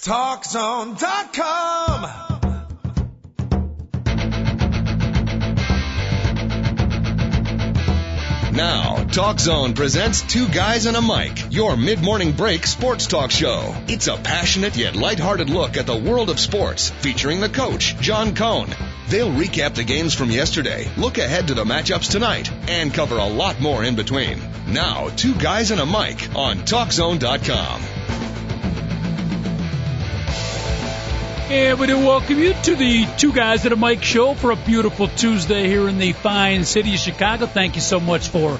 TalkZone.com. Now, TalkZone presents Two Guys and a Mic, your mid-morning break sports talk show. It's a passionate yet lighthearted look at the world of sports, featuring the coach, John Cohn. They'll recap the games from yesterday, look ahead to the matchups tonight, and cover a lot more in between. Now, Two Guys and a Mic on TalkZone.com. And we do welcome you to the Two Guys at a Mic show for a beautiful Tuesday here in the fine city of Chicago. Thank you so much for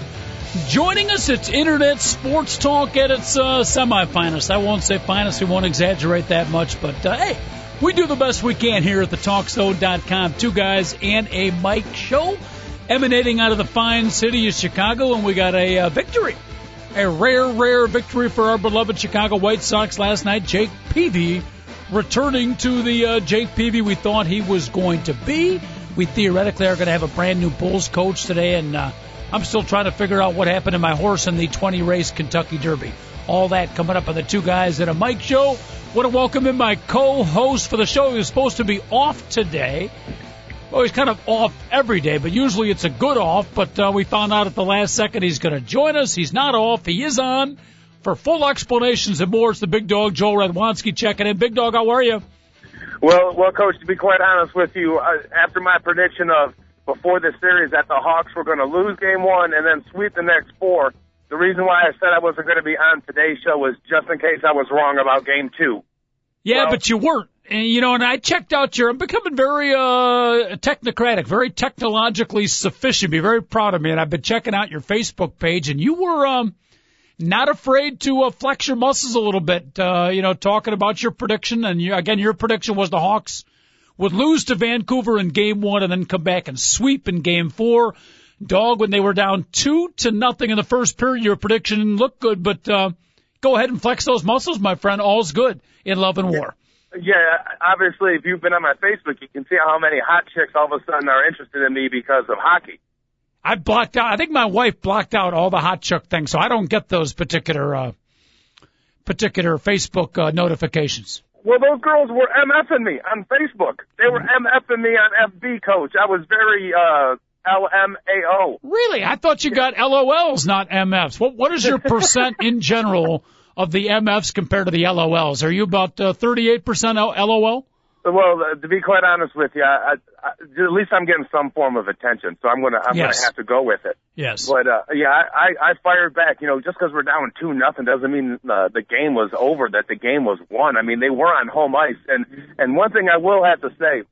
joining us. It's Internet Sports Talk at its uh, semi-finest. I won't say finest. We won't exaggerate that much, but uh, hey, we do the best we can here at the TalkZone.com. Two Guys and a Mic show emanating out of the fine city of Chicago, and we got a uh, victory. A rare, rare victory for our beloved Chicago White Sox last night. Jake Peavy returning to the uh, Jake Peavy we thought he was going to be. We theoretically are going to have a brand new Bulls coach today, and uh, I'm still trying to figure out what happened to my horse in the 20 race Kentucky Derby. All that coming up on the two guys at a mic show. Want to welcome in my co-host for the show. He was supposed to be off today. Well, he's kind of off every day, but usually it's a good off. But uh, we found out at the last second he's going to join us. He's not off. He is on. For full explanations and more, it's the big dog, Joel Radwanski, checking in. Big dog, how are you? Well, well, coach, to be quite honest with you, uh, after my prediction of before this series that the Hawks were going to lose game one and then sweep the next four, the reason why I said I wasn't going to be on today's show was just in case I was wrong about game two. Yeah, Well- but you weren't. And, you know, and I checked out your, I'm becoming very, uh, technocratic, very technologically sufficient. Be very proud of me. And I've been checking out your Facebook page and you were, um, not afraid to uh, flex your muscles a little bit, uh, you know, talking about your prediction. And you, again, your prediction was the Hawks would lose to Vancouver in game one and then come back and sweep in game four. Dog, when they were down two to nothing in the first period, your prediction looked good, but, uh, go ahead and flex those muscles, my friend. All's good in love and war. Yeah, obviously, if you've been on my Facebook, you can see how many hot chicks all of a sudden are interested in me because of hockey. I blocked out. I think my wife blocked out all the hot chuck things, so I don't get those particular uh, particular Facebook uh, notifications. Well, those girls were MFing me on Facebook. They were MFing me on FB, coach. I was very uh, LMAO. Really, I thought you got LOLs, not MFs. What what is your percent in general of the MFs compared to the LOLs? Are you about uh, 38% L- LOL? Well, uh, to be quite honest with you, I, I, at least I'm getting some form of attention, so I'm gonna I'm Yes. gonna have to go with it. Yes. But uh, yeah, I, I I fired back. You know, just because we're down two nothing doesn't mean uh, the game was over. That the game was won. I mean, they were on home ice, and and one thing I will have to say,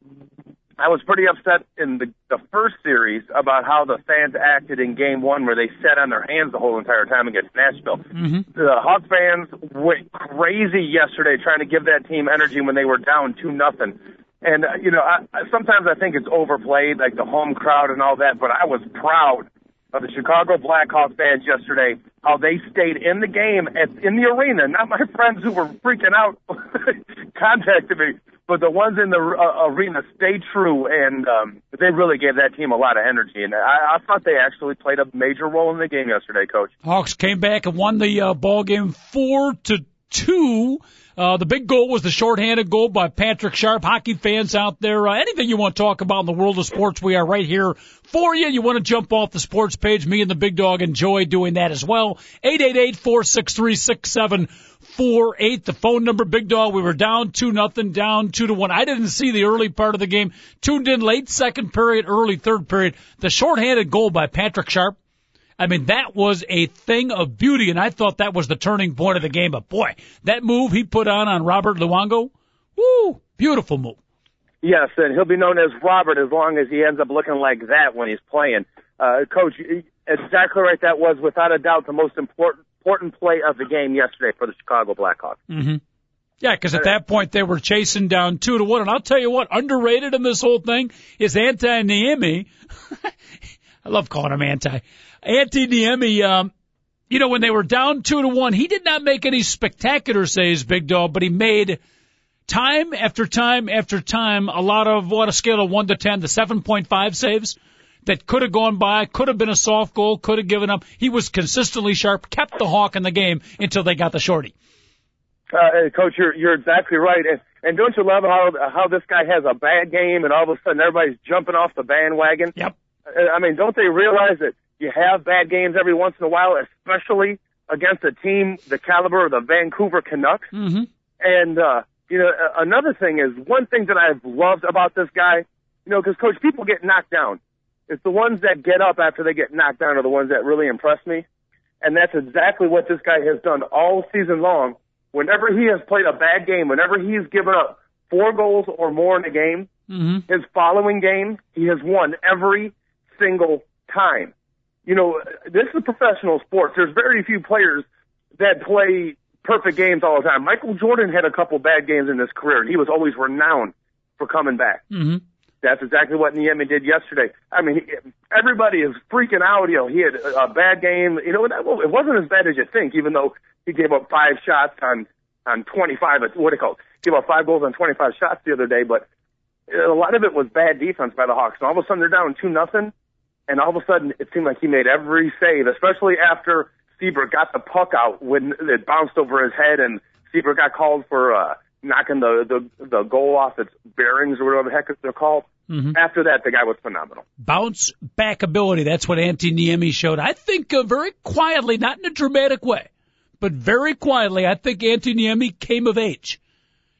I was pretty upset in the the first series about how the fans acted in game one, where they sat on their hands the whole entire time against Nashville. Mm-hmm. The Hawk fans went crazy yesterday trying to give that team energy when they were down two nothing. And uh, you know, I, I, sometimes I think it's overplayed, like the home crowd and all that. But I was proud of the Chicago Blackhawks fans yesterday, how they stayed in the game at, in the arena. Not my friends who were freaking out contacted me, but the ones in the uh, arena stayed true, and um, they really gave that team a lot of energy. And I, I thought they actually played a major role in the game yesterday, Coach. Hawks came back and won the uh, ball game four to two. Uh, the big goal was the shorthanded goal by Patrick Sharp. Hockey fans out there, uh, anything you want to talk about in the world of sports, we are right here for you. You want to jump off the sports page? Me and the big dog enjoy doing that as well. Eight eight eight four six three six seven four eight. The phone number, big dog. We were down two nothing, down two to one. I didn't see the early part of the game. Tuned in late second period, early third period. The shorthanded goal by Patrick Sharp. I mean, that was a thing of beauty, and I thought that was the turning point of the game. But boy, that move he put on on Robert Luongo, woo, beautiful move. Yes, and he'll be known as Robert as long as he ends up looking like that when he's playing. Uh, Coach, exactly right. That was without a doubt the most important important play of the game yesterday for the Chicago Blackhawks. Mm-hmm. Yeah, because at that point they were chasing down two to one, and I'll tell you what, underrated in this whole thing is Antti Niemi. I love calling him Antti. Antti Niemi. Um, you know, when they were down two to one, he did not make any spectacular saves, Big Dog, but he made time after time after time a lot of what a scale of one to ten, the seven point five saves that could have gone by, could have been a soft goal, could have given up. He was consistently sharp, kept the hawk in the game until they got the shorty. Uh, Coach, you're you're exactly right, and and don't you love how how this guy has a bad game, and all of a sudden everybody's jumping off the bandwagon? Yep. Uh, I mean, don't they realize that you have bad games every once in a while, especially against a team the caliber of the Vancouver Canucks? Mm-hmm. And uh, you know, another thing is one thing that I've loved about this guy, you know, because coach, people get knocked down. It's the ones that get up after they get knocked down are the ones that really impress me, and that's exactly what this guy has done all season long. Whenever he has played a bad game, whenever he's given up four goals or more in a game, Mm-hmm. his following game, he has won every single time. You know, this is a professional sport. There's very few players that play perfect games all the time. Michael Jordan had a couple bad games in his career, and he was always renowned for coming back. Mm-hmm. That's exactly what Niemi did yesterday. I mean, everybody is freaking out. You know, he had a bad game. You know, it wasn't as bad as you think, even though he gave up five shots on on 25. What do you call it? Gave up five goals on 25 shots the other day, but a lot of it was bad defense by the Hawks. And all of a sudden they're down two nothing, and all of a sudden it seemed like he made every save, especially after Seabrook got the puck out when it bounced over his head, and Seabrook got called for uh, knocking the, the the goal off its bearings or whatever the heck they're called. Mhm. After that, the guy was phenomenal. Bounce back ability. That's what Antti Niemi showed. I think uh, very quietly, not in a dramatic way, but very quietly, I think Antti Niemi came of age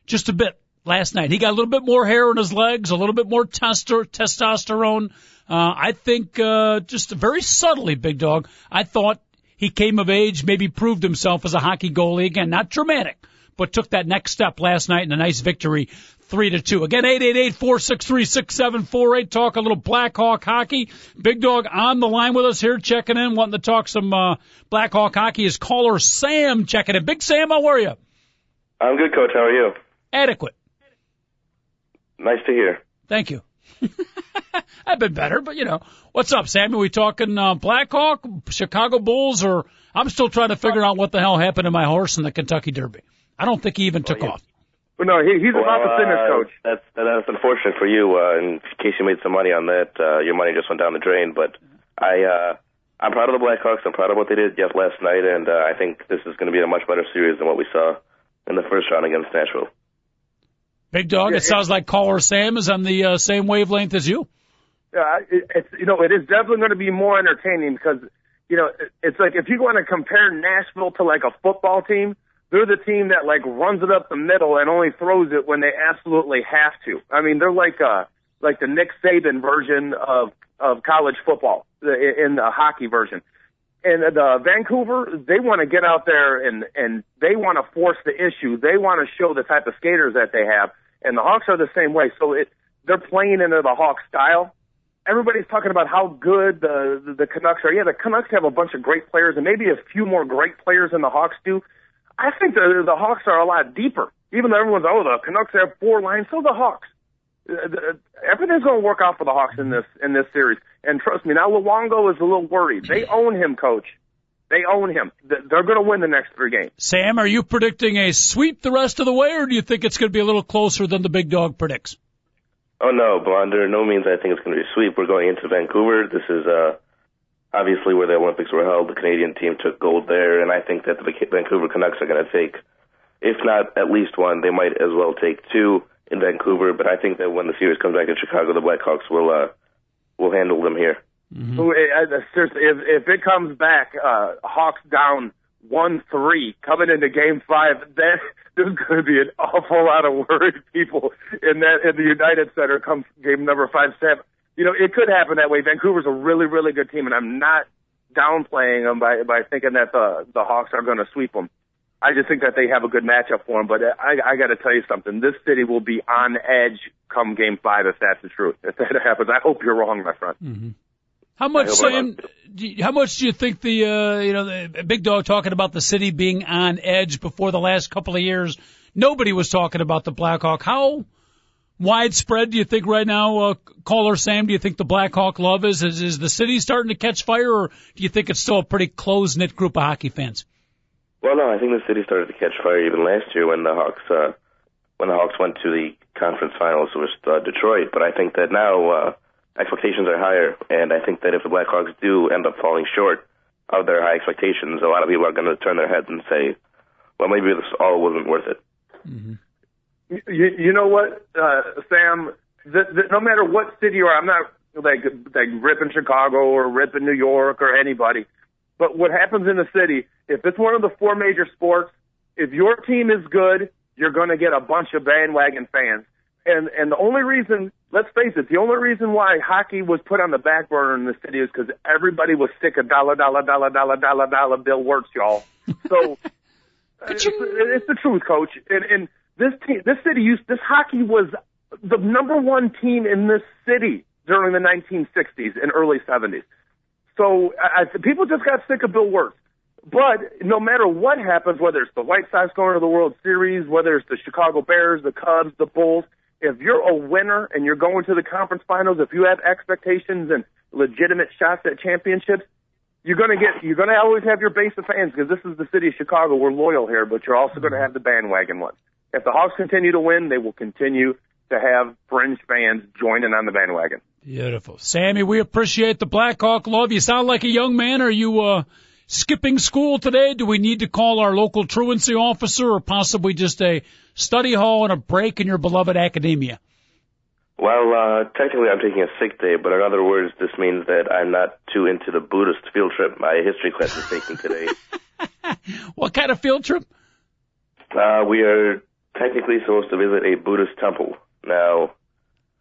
just a bit last night. He got a little bit more hair on his legs, a little bit more tester, testosterone. Uh, I think uh, just very subtly, big dog. I thought he came of age, maybe proved himself as a hockey goalie again. Not dramatic, but took that next step last night in a nice victory, three to two. Again, eight eight eight four six three six seven four eight. Talk a little Blackhawk hockey. Big dog on the line with us here, checking in, wanting to talk some uh, Blackhawk hockey. Is caller Sam checking in. Big Sam, how are you? I'm good, Coach. How are you? Adequate. Nice to hear. Thank you. I've been better, but you know, what's up, Sam? Are we talking uh, Blackhawk, Chicago Bulls, or I'm still trying to figure out what the hell happened to my horse in the Kentucky Derby. I don't think he even took off. But no, he, he's about to finish, uh, coach. That's that's unfortunate for you. Uh, in case you made some money on that, uh, your money just went down the drain. But I, uh, I'm proud of the Blackhawks. I'm proud of what they did just last night, and uh, I think this is going to be a much better series than what we saw in the first round against Nashville. Big dog, Yeah, it sounds like caller Sam is on the uh, same wavelength as you. Yeah, it, it's you know it is definitely going to be more entertaining because you know it, it's like if you want to compare Nashville to like a football team, they're the team that like runs it up the middle and only throws it when they absolutely have to. I mean, they're like uh like the Nick Saban version of of college football in the hockey version. And the Vancouver, they want to get out there and and they want to force the issue. They want to show the type of skaters that they have. And the Hawks are the same way. So it they're playing into the Hawks style everybody's talking about how good the, the the Canucks are. Yeah, the Canucks have a bunch of great players and maybe a few more great players than the Hawks do. I think the the Hawks are a lot deeper. Even though everyone's oh the Canucks have four lines, so the Hawks. Uh, the- Everything's going to work out for the Hawks in this in this series. And trust me, now Luongo is a little worried. They own him, coach. They own him. They're going to win the next three games. Sam, are you predicting a sweep the rest of the way, or do you think it's going to be a little closer than the big dog predicts? Oh no, Blonder. No means I think it's going to be a sweep. We're going into Vancouver. This is uh, obviously where the Olympics were held. The Canadian team took gold there, and I think that the Vancouver Canucks are going to take, if not at least one, they might as well take two in Vancouver. But I think that when the series comes back in Chicago, the Blackhawks will uh, will handle them here. Who- I- I- Seriously, if if it comes back, uh, Hawks down one three coming into Game Five, then there's going to be an awful lot of worried people in that in the United Center come Game number five seven. You know, it could happen that way. Vancouver's a really really good team, and I'm not downplaying them by by thinking that the the Hawks are going to sweep them. I just think that they have a good matchup for them. But I, I got to tell you something. This city will be on edge come Game Five if that's the truth. If that happens, I hope you're wrong, my friend. How much, I hope Sam? Do you- How much do you think the uh, you know the big dog talking about the city being on edge before the last couple of years? Nobody was talking about the Blackhawk. How widespread do you think right now, uh, caller Sam? Do you think the Blackhawk love is? is is the city starting to catch fire, or do you think it's still a pretty close knit group of hockey fans? Well, no, I think the city started to catch fire even last year when the Hawks uh, when the Hawks went to the conference finals with uh, Detroit. But I think that now uh, expectations are higher, and I think that if the Blackhawks do end up falling short of their high expectations, a lot of people are going to turn their heads and say, well, maybe this all wasn't worth it. Mm-hmm. You, you know what, uh, Sam? The, the, no matter what city you are, I'm not like like ripping Chicago or ripping New York or anybody. But what happens in the city, if it's one of the four major sports, if your team is good, you're going to get a bunch of bandwagon fans. And and the only reason, let's face it, the only reason why hockey was put on the back burner in the city is because everybody was sick of dollar dollar dollar dollar dollar dollar Bill Wirtz, y'all. So it's, it's the truth, coach. And, and this team, this city used this hockey was the number one team in this city during the 1960s and early 70s. So I, people just got sick of Bill Wirtz. But no matter what happens, whether it's the White Sox going to the World Series, whether it's the Chicago Bears, the Cubs, the Bulls, if you're a winner and you're going to the conference finals, if you have expectations and legitimate shots at championships, you're going to get you're going to always have your base of fans because this is the city of Chicago. We're loyal here, but you're also going to have the bandwagon ones. If the Hawks continue to win, they will continue to have fringe fans joining on the bandwagon. Beautiful, Sammy. We appreciate the Blackhawk love. You sound like a young man. Are you uh, skipping school today? Do we need to call our local truancy officer, or possibly just a study hall and a break in your beloved academia? Well, uh, technically I'm taking a sick day, but in other words, this means that I'm not too into the Buddhist field trip my history class is taking today. what kind of field trip? Uh, we are technically supposed to visit a Buddhist temple. Now,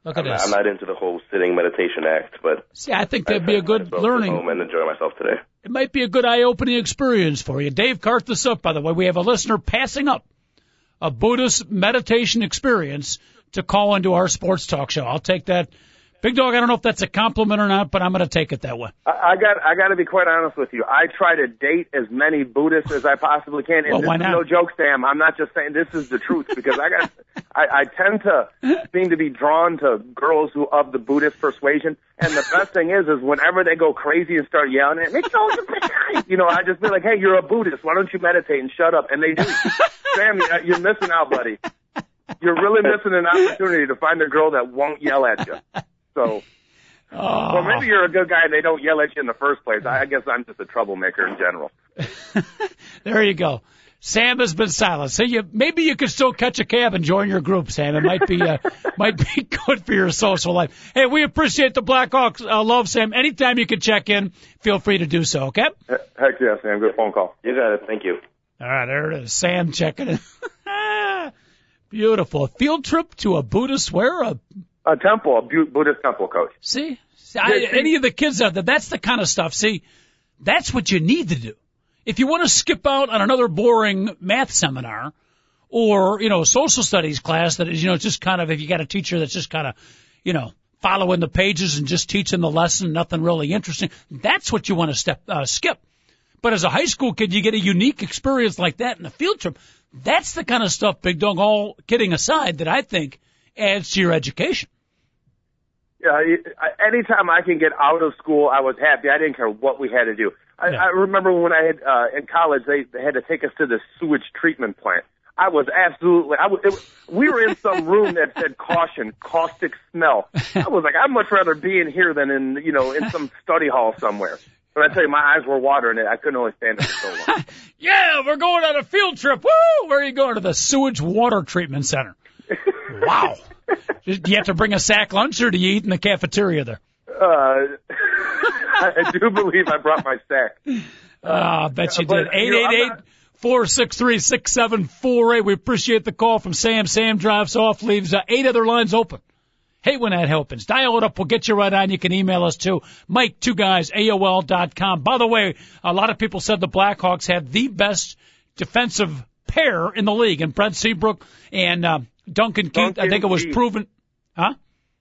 Look at I'm, this. I'm not into the whole sitting meditation act, but See, I think that'd be a good learning. Home and enjoy myself today. It might be a good eye-opening experience for you. Dave, cart this up. By the way, we have a listener passing up a Buddhist meditation experience to call into our sports talk show. I'll take that Big dog, I don't know if that's a compliment or not, but I'm going to take it that way. I, I got I got to be quite honest with you. I try to date as many Buddhists as I possibly can. And well, why not? no joke, Sam. I'm not just saying this is the truth because I got I, I tend to seem to be drawn to girls who of the Buddhist persuasion. And the best thing is, is whenever they go crazy and start yelling at me, you know, I just be like, hey, you're a Buddhist. Why don't you meditate and shut up? And they do. Sam, you're missing out, buddy. You're really missing an opportunity to find a girl that won't yell at you. So. Oh. Well, maybe you're a good guy and they don't yell at you in the first place. I guess I'm just a troublemaker in general. there you go. Sam has been silent. So you maybe you could still catch a cab and join your group, Sam. It might be uh, might be good for your social life. Hey, we appreciate the Blackhawks. Uh, love Sam. Anytime you can check in, feel free to do so. Okay. Heck yeah, Sam. Good phone call. You got it. Thank you. All right, there it is. Sam checking in. Beautiful. A field trip to a Buddhist where a a temple, a Buddhist temple, coach. See, see I, any of the kids out there, that's the kind of stuff. See, that's what you need to do. If you want to skip out on another boring math seminar or, you know, social studies class that is, you know, just kind of, if you got a teacher that's just kind of, you know, following the pages and just teaching the lesson, nothing really interesting, that's what you want to step, uh, skip. But as a high school kid, you get a unique experience like that in a field trip. That's the kind of stuff, Big Dog, all kidding aside, that I think adds to your education. Yeah, anytime I can get out of school, I was happy. I didn't care what we had to do. I, yeah. I remember when I had uh, in college, they, they had to take us to the sewage treatment plant. I was absolutely. I was. It, we were in some room that said caution, caustic smell. I was like, I'd much rather be in here than in you know in some study hall somewhere. But I tell you, my eyes were watering it. I couldn't only stand it for so long. yeah, we're going on a field trip. Woo! Where are you going to the sewage water treatment center? wow. Do you have to bring a sack lunch or do you eat in the cafeteria there? Uh, I do believe I brought my sack. Ah, uh, I bet you did. Eight eight eight four six three six seven four eight. We appreciate the call from Sam. Sam drives off, leaves uh, eight other lines open. Hate when that happens. Dial it up. We'll get you right on. You can email us too. Mike, two guys, AOL dot com. By the way, a lot of people said the Blackhawks have the best defensive pair in the league, and Brent Seabrook and uh, Duncan Keith. Duncan I think it was Keith. proven. Huh?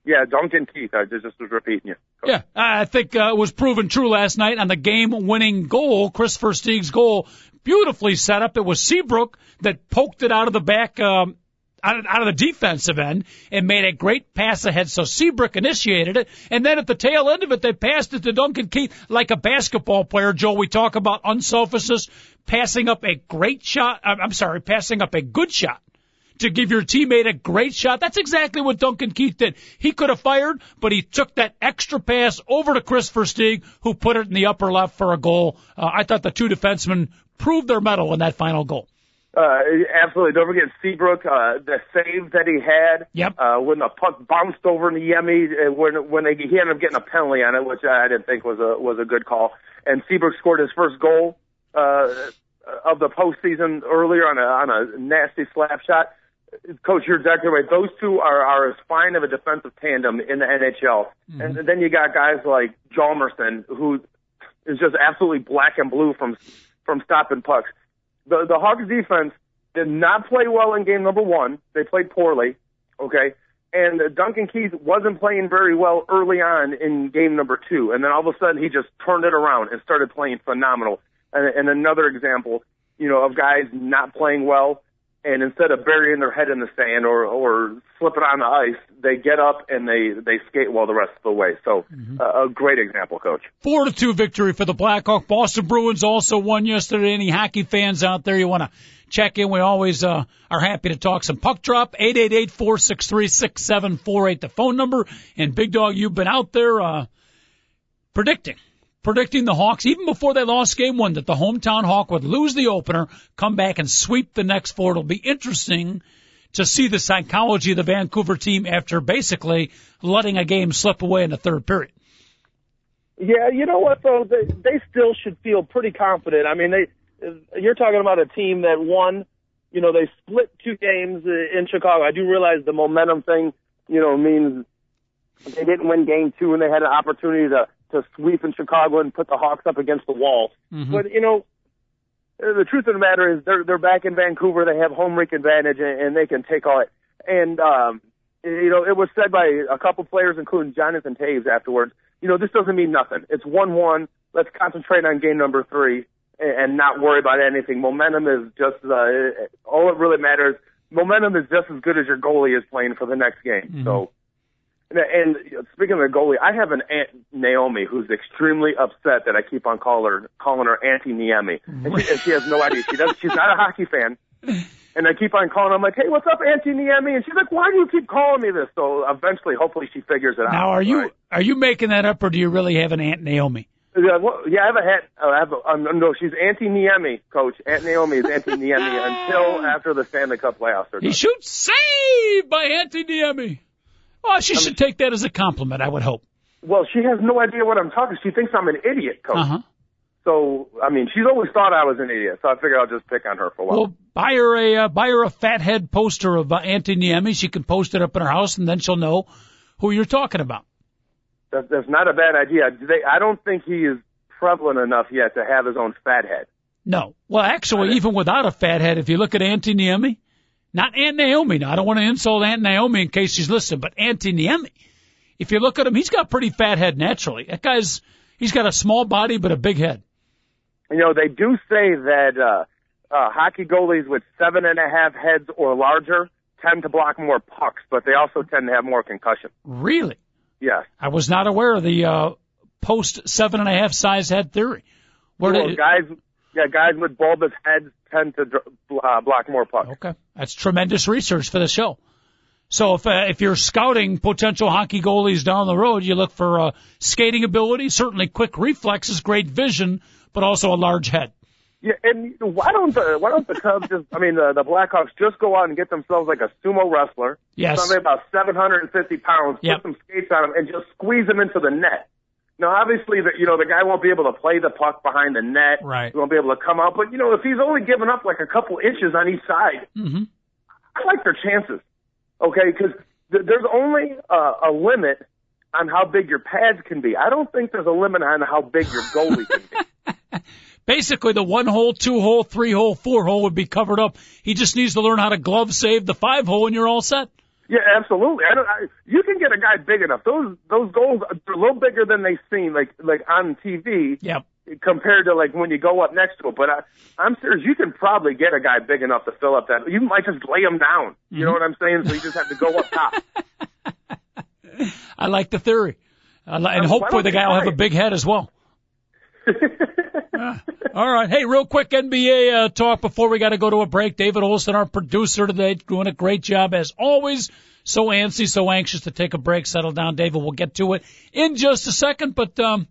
Yeah, Duncan Keith. I just was repeating you. Yeah, I think uh, it was proven true last night on the game-winning goal, Christopher Versteeg's goal. Beautifully set up. It was Seabrook that poked it out of the back, um, out of, out of the defensive end and made a great pass ahead. So Seabrook initiated it, and then at the tail end of it, they passed it to Duncan Keith like a basketball player. Joe, we talk about unselfishness, passing up a great shot. I'm sorry, passing up a good shot to give your teammate a great shot. That's exactly what Duncan Keith did. He could have fired, but he took that extra pass over to Kris Versteeg, who put it in the upper left for a goal. Uh, I thought the two defensemen proved their mettle in that final goal. Uh, absolutely. Don't forget Seabrook, uh, the save that he had. Yep. Uh, when the puck bounced over Niemi, uh, when when they, he ended up getting a penalty on it, which I didn't think was a was a good call. And Seabrook scored his first goal uh, of the postseason earlier on a on a nasty slap shot. Coach, you're exactly right. Those two are, are as fine of a defensive tandem in the NHL. Mm-hmm. And then you got guys like Hjalmarsson, who is just absolutely black and blue from from stopping pucks. The the Hawks defense did not play well in game number one. They played poorly. Okay. And Duncan Keith wasn't playing very well early on in game number two. And then all of a sudden he just turned it around and started playing phenomenal. And, and another example, you know, of guys not playing well and instead of burying their head in the sand or or slipping on the ice, they get up and they they skate well the rest of the way. So mm-hmm. uh, a great example, coach. Four to two victory for the Blackhawk. Boston Bruins also won yesterday. Any hockey fans out there you want to check in? We always uh, are happy to talk some puck drop. Eight eight eight four six three six seven four eight. The phone number. And Big Dog, you've been out there uh, predicting predicting the Hawks, even before they lost game one, that the hometown Hawk would lose the opener, come back and sweep the next four. It'll be interesting to see the psychology of the Vancouver team after basically letting a game slip away in the third period. Yeah, you know what though, they, they still should feel pretty confident. I mean, they you're talking about a team that won. You know, they split two games in Chicago. I do realize the momentum thing, you know, means they didn't win game two and they had an opportunity to to sweep in Chicago and put the Hawks up against the wall. Mm-hmm. But you know, the truth of the matter is they're they're back in Vancouver. They have home rink advantage and, and they can take all it. And um, you know, it was said by a couple players, including Jonathan Toews afterwards. You know, this doesn't mean nothing. It's one-one. Let's concentrate on game number three and, and not worry about anything. Momentum is just uh, all it really matters. Momentum is just as good as your goalie is playing for the next game. Mm-hmm. So and speaking of the goalie, I have an aunt Naomi who's extremely upset that I keep on calling her calling her Auntie Niemi, and she, and she has no idea. She does. She's not a hockey fan, and I keep on calling. her. I'm like, hey, what's up, Auntie Niemi? And she's like, why do you keep calling me this? So eventually, hopefully, she figures it out. Now, are you right? are you making that up, or do you really have an Aunt Naomi? Yeah, well, yeah, I have a hat. Uh, I have a, um, no, she's Auntie Niemi, coach. Aunt Naomi is Auntie Niemi until after the Stanley Cup playoffs are done. He shoots saved by Auntie Niemi. Oh, she I should mean, take that as a compliment, I would hope. Well, she has no idea what I'm talking. She thinks I'm an idiot, coach. Uh-huh. So, I mean, she's always thought I was an idiot. So I figured I'll just pick on her for a while. Well, buy her a uh, buy her a fathead poster of uh, Auntie Niemi. She can post it up in her house, and then she'll know who you're talking about. That, that's not a bad idea. They, I don't think he is prevalent enough yet to have his own fathead. No. Well, actually, even without a fathead, if you look at Auntie Niemi, not Aunt Naomi. Now, I don't want to insult Aunt Naomi in case she's listening, but Auntie Naomi. If you look at him, he's got a pretty fat head naturally. That guy's, he's got a small body, but a big head. You know, they do say that, uh, uh, hockey goalies with seven and a half heads or larger tend to block more pucks, but they also tend to have more concussion. Really? Yes. I was not aware of the, uh, post seven and a half size head theory. Where well, did, guys, yeah, guys with bulbous heads tend to uh, block more pucks. Okay, that's tremendous research for the show. So if uh, if you're scouting potential hockey goalies down the road, you look for uh, skating ability, certainly quick reflexes, great vision, but also a large head. Yeah, and why don't the why don't the Cubs just I mean the the Blackhawks just go out and get themselves like a sumo wrestler, yes, something about 750 pounds, yep. put some skates on him, and just squeeze him into the net. Now, obviously, the, you know, the guy won't be able to play the puck behind the net. Right. He won't be able to come out. But, you know, if he's only giving up like a couple inches on each side, mm-hmm. I like their chances. Okay? Because th- there's only uh, a limit on how big your pads can be. I don't think there's a limit on how big your goalie can be. Basically, the one hole, two hole, three hole, four hole would be covered up. He just needs to learn how to glove save the five hole, and you're all set. Yeah, absolutely. I don't. I, you can get a guy big enough. Those those goals are a little bigger than they seem, like like on TV. Yep. Compared to like when you go up next to it, but I, I'm serious. You can probably get a guy big enough to fill up that. You might just lay him down. You mm-hmm. know what I'm saying? So you just have to go up top. I like the theory, uh, and hopefully the guy will have a big head as well. uh, all right. Hey, real quick NBA uh, talk before we got to go to a break. David Olson, our producer today, doing a great job as always. So antsy, so anxious to take a break, settle down. David, we'll get to it in just a second, but um,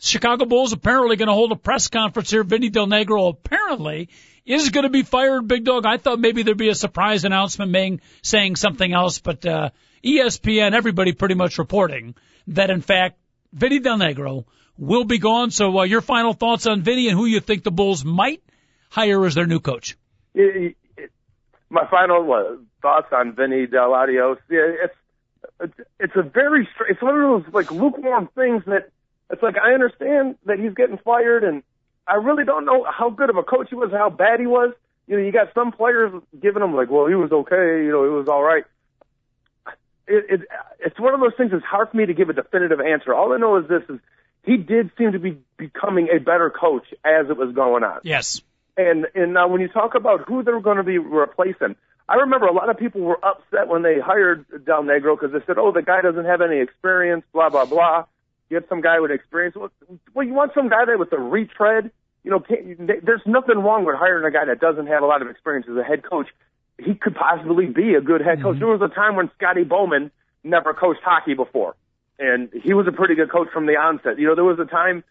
Chicago Bulls apparently going to hold a press conference here. Vinny Del Negro apparently is going to be fired, Big Dog. I thought maybe there'd be a surprise announcement being, saying something else, but uh, ESPN, everybody pretty much reporting that in fact Vinny Del Negro will be gone. So uh, your final thoughts on Vinny and who you think the Bulls might hire as their new coach? My final uh, thoughts on Vinny Del Adios. Yeah, it's it's a very it's one of those like lukewarm things that it's like I understand that he's getting fired, and I really don't know how good of a coach he was, how bad he was. You know, you got some players giving him like, well, he was okay, you know, it was all right. It, it it's one of those things. It's hard for me to give a definitive answer. All I know is this: is he did seem to be becoming a better coach as it was going on. Yes. And and now when you talk about who they're going to be replacing, I remember a lot of people were upset when they hired Del Negro because they said, "Oh, the guy doesn't have any experience." Blah blah blah. Have some guy with experience. Well, you want some guy that with a retread. You know, there's nothing wrong with hiring a guy that doesn't have a lot of experience as a head coach. He could possibly be a good head coach. Mm-hmm. There was a time when Scotty Bowman never coached hockey before, and he was a pretty good coach from the onset. You know, there was a time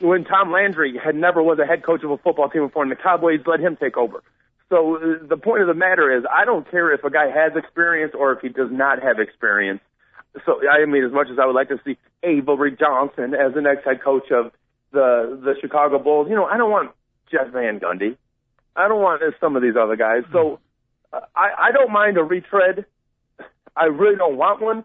when Tom Landry had never was a head coach of a football team before, and the Cowboys let him take over. So uh, the point of the matter is, I don't care if a guy has experience or if he does not have experience. So I mean, as much as I would like to see Avery Johnson as the next head coach of the the Chicago Bulls, you know, I don't want Jeff Van Gundy. I don't want some of these other guys. So I I don't mind a retread. I really don't want one,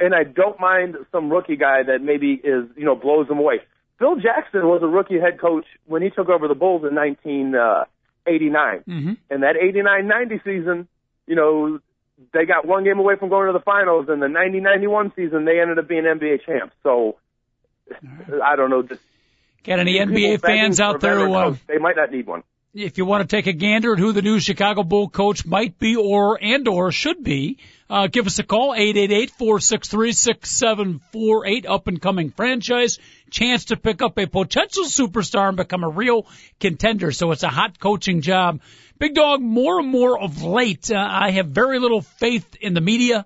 and I don't mind some rookie guy that maybe is you know blows them away. Phil Jackson was a rookie head coach when he took over the Bulls in 1989. Mm-hmm. And that 89-90 season, you know, they got one game away from going to the finals. And the 90-91 season, they ended up being NBA champs. So right. I don't know. Just got any NBA fans out there? Who, uh, they might not need one. If you want to take a gander at who the new Chicago Bull coach might be or and or should be, uh, give us a call, 888-463-6748, up and coming franchise, chance to pick up a potential superstar and become a real contender. So it's a hot coaching job. Big dog, more and more of late, uh, I have very little faith in the media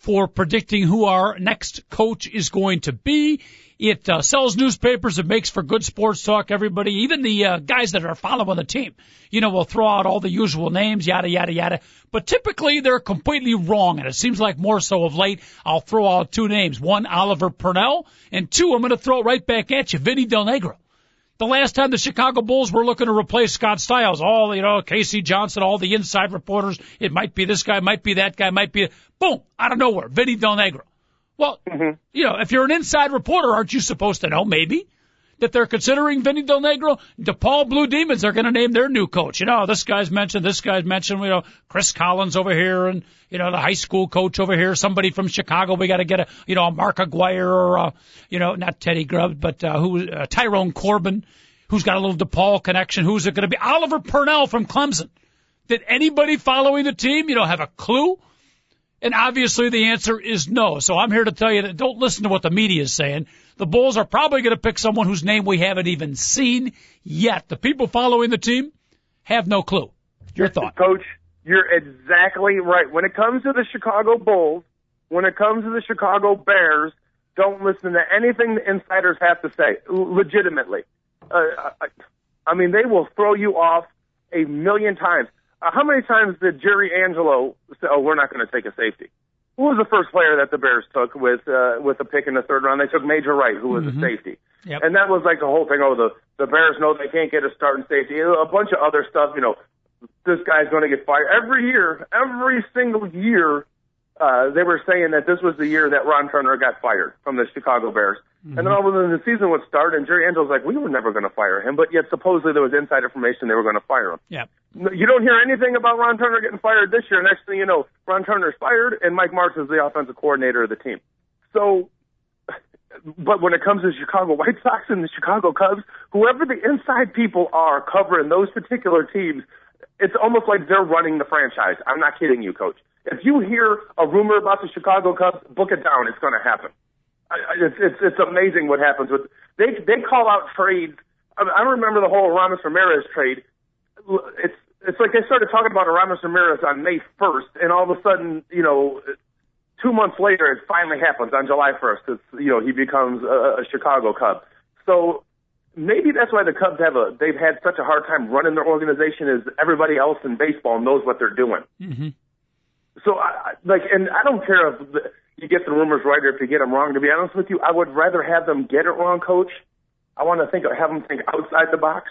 for predicting who our next coach is going to be. It uh, sells newspapers. It makes for good sports talk. Everybody, even the uh, guys that are following the team, you know, will throw out all the usual names, yada yada yada. But typically, they're completely wrong, and it seems like more so of late. I'll throw out two names: one, Oliver Purnell, and two, I'm going to throw it right back at you, Vinny Del Negro. The last time the Chicago Bulls were looking to replace Scott Skiles, all, you know, K.C. Johnson, all the inside reporters, it might be this guy, might be that guy, might be, boom, out of nowhere, Vinny Del Negro. Well, mm-hmm. you know, if you're an inside reporter, aren't you supposed to know maybe that they're considering Vinny Del Negro? DePaul Blue Demons are going to name their new coach. You know, this guy's mentioned, this guy's mentioned, you know, Chris Collins over here and, you know, the high school coach over here, somebody from Chicago. We got to get a, you know, a Mark Aguirre or, uh, you know, not Teddy Grubb, but, uh, who, uh, Tyrone Corbin, who's got a little DePaul connection. Who's it going to be? Oliver Purnell from Clemson. Did anybody following the team, you know, have a clue? And obviously the answer is no. So I'm here to tell you that don't listen to what the media is saying. The Bulls are probably going to pick someone whose name we haven't even seen yet. The people following the team have no clue. Your thought. Coach, you're exactly right. When it comes to the Chicago Bulls, when it comes to the Chicago Bears, don't listen to anything the insiders have to say. Legitimately. Uh, I, I mean, they will throw you off a million times. Uh, how many times did Jerry Angelo say, "Oh, we're not going to take a safety"? Who was the first player that the Bears took with uh, with a pick in the third round? They took Major Wright, who was mm-hmm. a safety, yep. and that was like the whole thing. Oh, the the Bears know they can't get a starting safety. A bunch of other stuff. You know, this guy's going to get fired every year. Every single year, uh, they were saying that this was the year that Ron Turner got fired from the Chicago Bears. Mm-hmm. And then all of a sudden the season would start, and Jerry Angelo's like, we were never going to fire him, but yet supposedly there was inside information they were going to fire him. Yeah. You don't hear anything about Ron Turner getting fired this year. Next thing you know, Ron Turner's fired, and Mike Martz is the offensive coordinator of the team. So, but when it comes to the Chicago White Sox and the Chicago Cubs, whoever the inside people are covering those particular teams, it's almost like they're running the franchise. I'm not kidding you, coach. If you hear a rumor about the Chicago Cubs, book it down. It's going to happen. It's, it's it's amazing what happens with they they call out trades. I, I remember the whole Aramis Ramirez trade. It's it's like they started talking about Aramis Ramirez on May 1st, and all of a sudden, you know, two months later, it finally happens on July 1st. It's you know he becomes a, a Chicago Cub. So maybe that's why the Cubs have a they've had such a hard time running their organization is everybody else in baseball knows what they're doing. Mm-hmm. So I like, and I don't care if you get the rumors right or if you get them wrong. To be honest with you, I would rather have them get it wrong, coach. I want to think have them think outside the box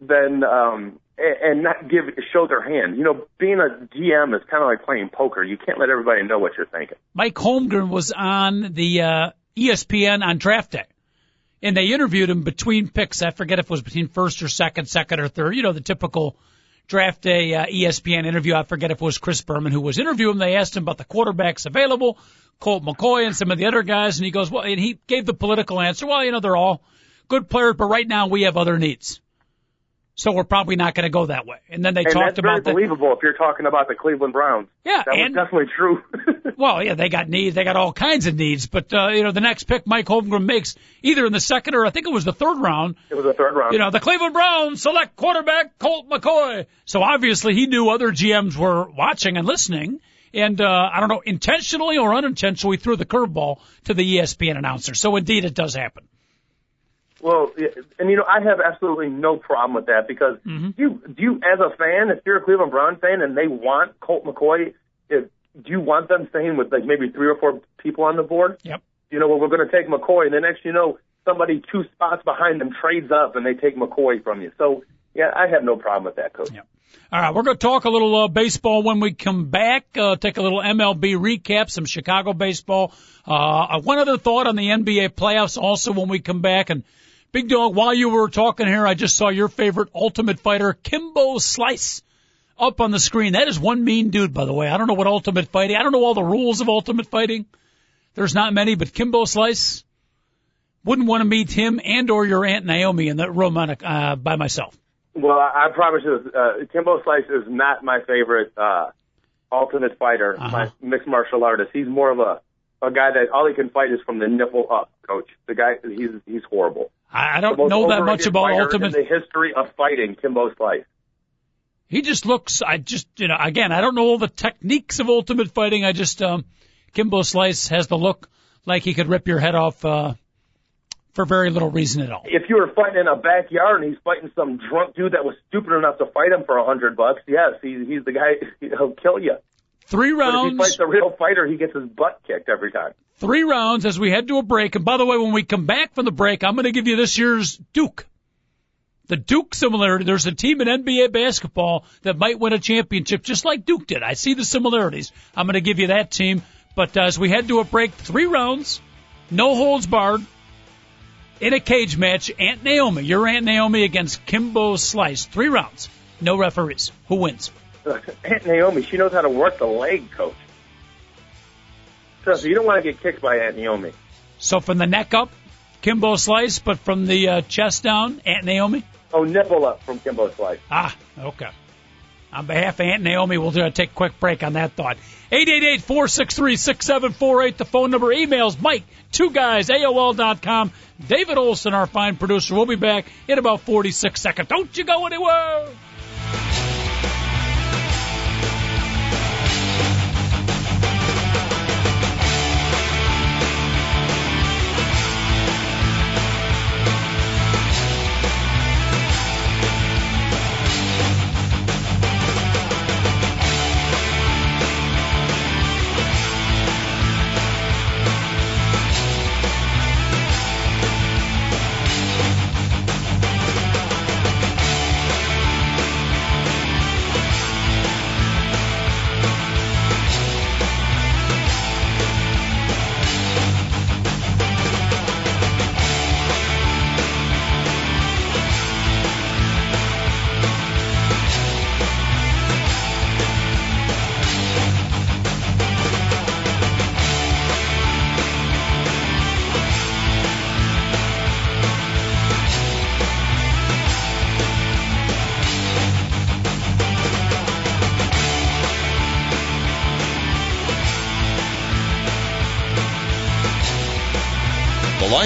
than um and not give show their hand. You know, being a GM is kind of like playing poker. You can't let everybody know what you're thinking. Mike Holmgren was on the uh, ESPN on draft day, and they interviewed him between picks. I forget if it was between first or second, second or third. You know, the typical draft day uh, ESPN interview. I forget if it was Chris Berman who was interviewing. They asked him about the quarterbacks available, Colt McCoy and some of the other guys, and he goes, well, and he gave the political answer. Well, you know, they're all good players, but right now we have other needs. So we're probably not going to go that way. And then they and talked that's about very believable if you're talking about the Cleveland Browns. Yeah, that and, was definitely true. well, yeah, they got needs. They got all kinds of needs. But uh, you know, the next pick Mike Holmgren makes either in the second or I think it was the third round. It was the third round. You know, the Cleveland Browns select quarterback Colt McCoy. So obviously he knew other GMs were watching and listening. And uh, I don't know, intentionally or unintentionally, threw the curveball to the ESPN announcer. So indeed, it does happen. Well, and you know, I have absolutely no problem with that because mm-hmm. you, do you, as a fan, if you're a Cleveland Brown fan and they want Colt McCoy, if, do you want them staying with like maybe three or four people on the board? Yep. You know, well, we're going to take McCoy, and the next you know, somebody two spots behind them trades up and they take McCoy from you. So, yeah, I have no problem with that, coach. Yep. All right, we're going to talk a little uh, baseball when we come back. Uh, take a little MLB recap, some Chicago baseball. Uh, one other thought on the NBA playoffs also when we come back, and Big Dog, while you were talking here, I just saw your favorite Ultimate Fighter, Kimbo Slice, up on the screen. That is one mean dude, by the way. I don't know what Ultimate Fighting. I don't know all the rules of Ultimate Fighting. There's not many, but Kimbo Slice wouldn't want to meet him and or your Aunt Naomi in that room on a, uh, by myself. Well, I, I promise you, uh, Kimbo Slice is not my favorite uh, Ultimate Fighter, uh-huh. my mixed martial artist. He's more of a a guy that all he can fight is from the nipple up, coach. The guy, he's he's horrible. I don't know that much about Ultimate. The history of fighting, Kimbo Slice. He just looks. I just you know again I don't know all the techniques of Ultimate Fighting. I just um, Kimbo Slice has the look like he could rip your head off uh, for very little reason at all. If you were fighting in a backyard and he's fighting some drunk dude that was stupid enough to fight him for a hundred bucks, yes, he's he's the guy. He'll kill you. Three rounds. But if he fights a real fighter, he gets his butt kicked every time. Three rounds as we head to a break. And by the way, when we come back from the break, I'm going to give you this year's Duke. The Duke similarity. There's a team in NBA basketball that might win a championship just like Duke did. I see the similarities. I'm going to give you that team. But uh, as we head to a break, three rounds, no holds barred, in a cage match, Aunt Naomi, your Aunt Naomi against Kimbo Slice. Three rounds, no referees. Who wins? Aunt Naomi, she knows how to work the leg, coach. Trust me, you don't want to get kicked by Aunt Naomi. So from the neck up, Kimbo Slice, but from the uh, chest down, Aunt Naomi? Oh, nipple up from Kimbo Slice. Ah, okay. On behalf of Aunt Naomi, we'll uh, take a quick break on that thought. 888-463-6748, the phone number. Emails, Mike, two guys, AOL.com. David Olson, our fine producer. We'll be back in about 46 seconds. Don't you go anywhere!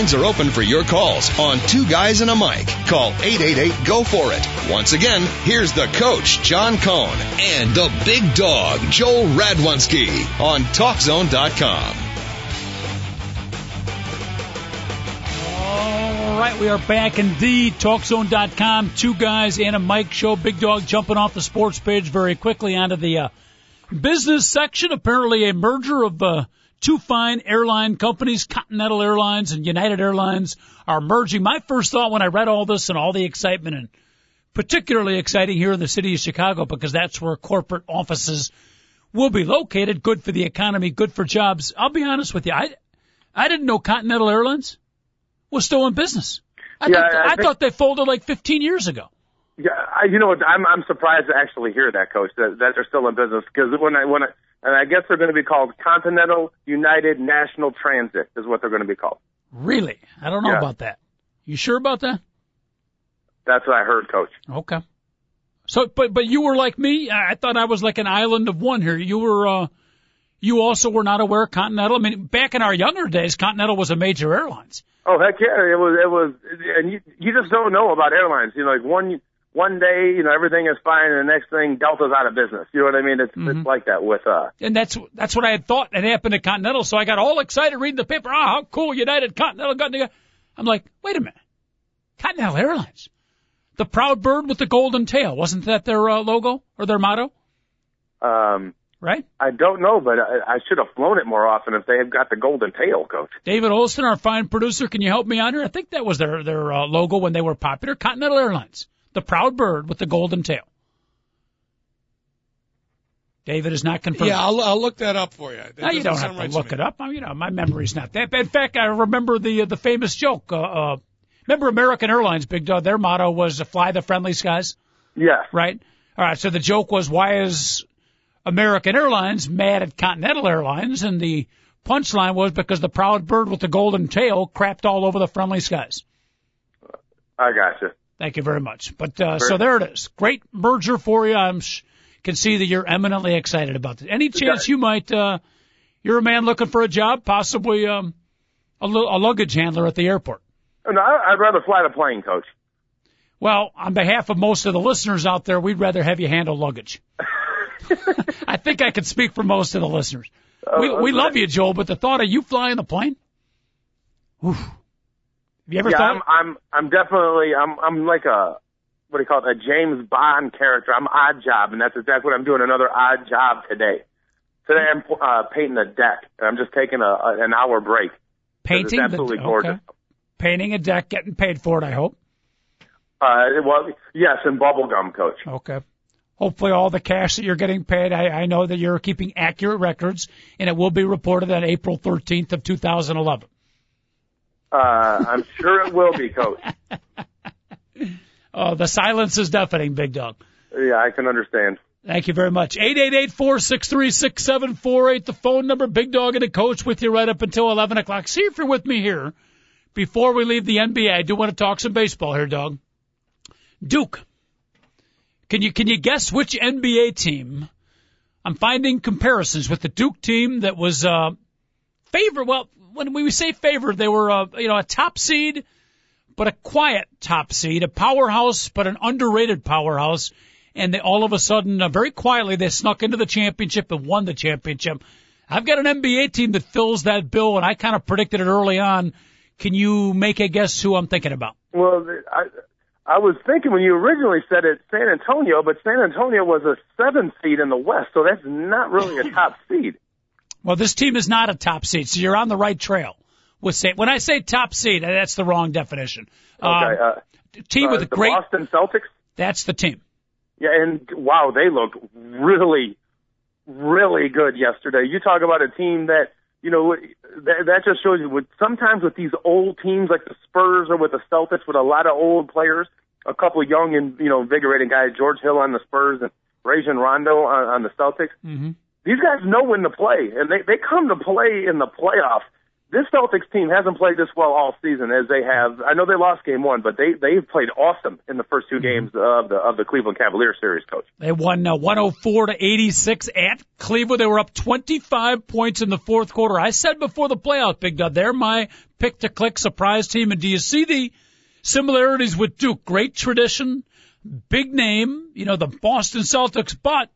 Lines are open for your calls on Two Guys and a Mic. Call 888 Go For It. Once again, here's the coach, John Cohn, and the big dog, Joel Radwanski on TalkZone.com. All right, we are back indeed. TalkZone.com, two guys and a mic show. Big Dog jumping off the sports page very quickly onto the uh, business section. Apparently, a merger of uh, two fine airline companies, Continental Airlines and United Airlines, are merging. My first thought when I read all this and all the excitement, and particularly exciting here in the city of Chicago because that's where corporate offices will be located. Good for the economy, good for jobs. I'll be honest with you, I I didn't know Continental Airlines was still in business. I, Yeah, thought, I I, think- thought they folded like 15 years ago. Yeah, I, you know, I'm I'm surprised to actually hear that, Coach, that, that they're still in business because when I when I and I guess they're going to be called Continental United National Transit is what they're going to be called. Really? I don't know Yeah. about that. You sure about that? That's what I heard, Coach. Okay. So, but but you were like me. I thought I was like an island of one here. You were, uh, you also were not aware of Continental. I mean, back in our younger days, Continental was a major airlines. Oh heck yeah, it was it was, and you you just don't know about airlines. You know, like one one day, you know, everything is fine, and the next thing, Delta's out of business. You know what I mean? It's it's like that with uh. And that's that's what I had thought had happened to Continental. So I got all excited reading the paper. Ah, how cool! United Continental got together. I'm like, wait a minute, Continental Airlines, the proud bird with the golden tail. Wasn't that their uh, logo or their motto? Um, Right. I don't know, but I, I should have flown it more often if they had got the golden tail, Coach. David Olson, our fine producer, can you help me out here? I think that was their their uh, logo when they were popular. Continental Airlines, the proud bird with the golden tail. David is not confirmed. Yeah, I'll, I'll look that up for you. That No, you don't sound have right to look me. it up. I mean, you know, my memory's not that bad. In fact, I remember the uh, the famous joke. Uh, uh, remember American Airlines, Big Dog? Their motto was "Fly the friendly skies." Yes. Right. All right. So the joke was, why is American Airlines mad at Continental Airlines? And the punchline was because the proud bird with the golden tail crapped all over the friendly skies. I got you. Thank you very much. But uh, so there it is. Great merger for you. I'm sh- can see that you're eminently excited about this. Any chance you might? Uh, you're a man looking for a job, possibly um, a, luggage handler at the airport. No, I- I'd rather fly the plane, Coach. Well, on behalf of most of the listeners out there, we'd rather have you handle luggage. I think I could speak for most of the listeners. We we love you, Joel, but the thought of you flying the plane. Oof. Have you ever Yeah, thought? I'm I'm I'm definitely I'm I'm like a what do you call it? A James Bond character. I'm Oddjob, and that's exactly what I'm doing. Another odd job today. Today I'm uh, painting a deck, and I'm just taking a, a an hour break. painting absolutely the, gorgeous. Painting a deck, getting paid for it. I hope. Uh, well, yes, and bubble gum, Coach. Okay. Hopefully, all the cash that you're getting paid, I, I know that you're keeping accurate records, and it will be reported on April 13th of 2011. Uh, I'm sure it will be, Coach. Oh, the silence is deafening, Big Dog. Yeah, I can understand. Thank you very much. Eight eight eight four six three six seven four eight. The phone number. Big Dog and a coach with you right up until 11 o'clock. See if you're with me here. Before we leave the NBA, I do want to talk some baseball here, Dog. Duke. Can you can you guess which NBA team? I'm finding comparisons with the Duke team that was uh favored. Well, when we say favored, they were uh, you know a top seed, but a quiet top seed, a powerhouse, but an underrated powerhouse. And they all of a sudden, uh, very quietly, they snuck into the championship and won the championship. I've got an NBA team that fills that bill, and I kind of predicted it early on. Can you make a guess who I'm thinking about? Well, I I was thinking when you originally said it, San Antonio, but San Antonio was a seventh seed in the West, so that's not really a top seed. Well, this team is not a top seed, so you're on the right trail. With say, when I say top seed, that's the wrong definition. Okay. Um, Uh, team uh, with a the great. Boston Celtics. That's the team. Yeah, and wow, they look really, really good yesterday. You talk about a team that you know that, that just shows you. With sometimes with these old teams like the Spurs or with the Celtics, with a lot of old players, a couple of young and you know invigorating guys, George Hill on the Spurs and Rajon Rondo on, on the Celtics. Mm-hmm. These guys know when to play, and they they come to play in the playoffs. This Celtics team hasn't played this well all season as they have. I know they lost game one, but they they've played awesome in the first two games of the of the Cleveland Cavaliers series, coach. They won uh, 104 to 86 at Cleveland. They were up 25 points in the fourth quarter. I said before the playoff, Big Dog, they're my pick to click surprise team. And do you see the similarities with Duke? Great tradition, big name, you know, the Boston Celtics, but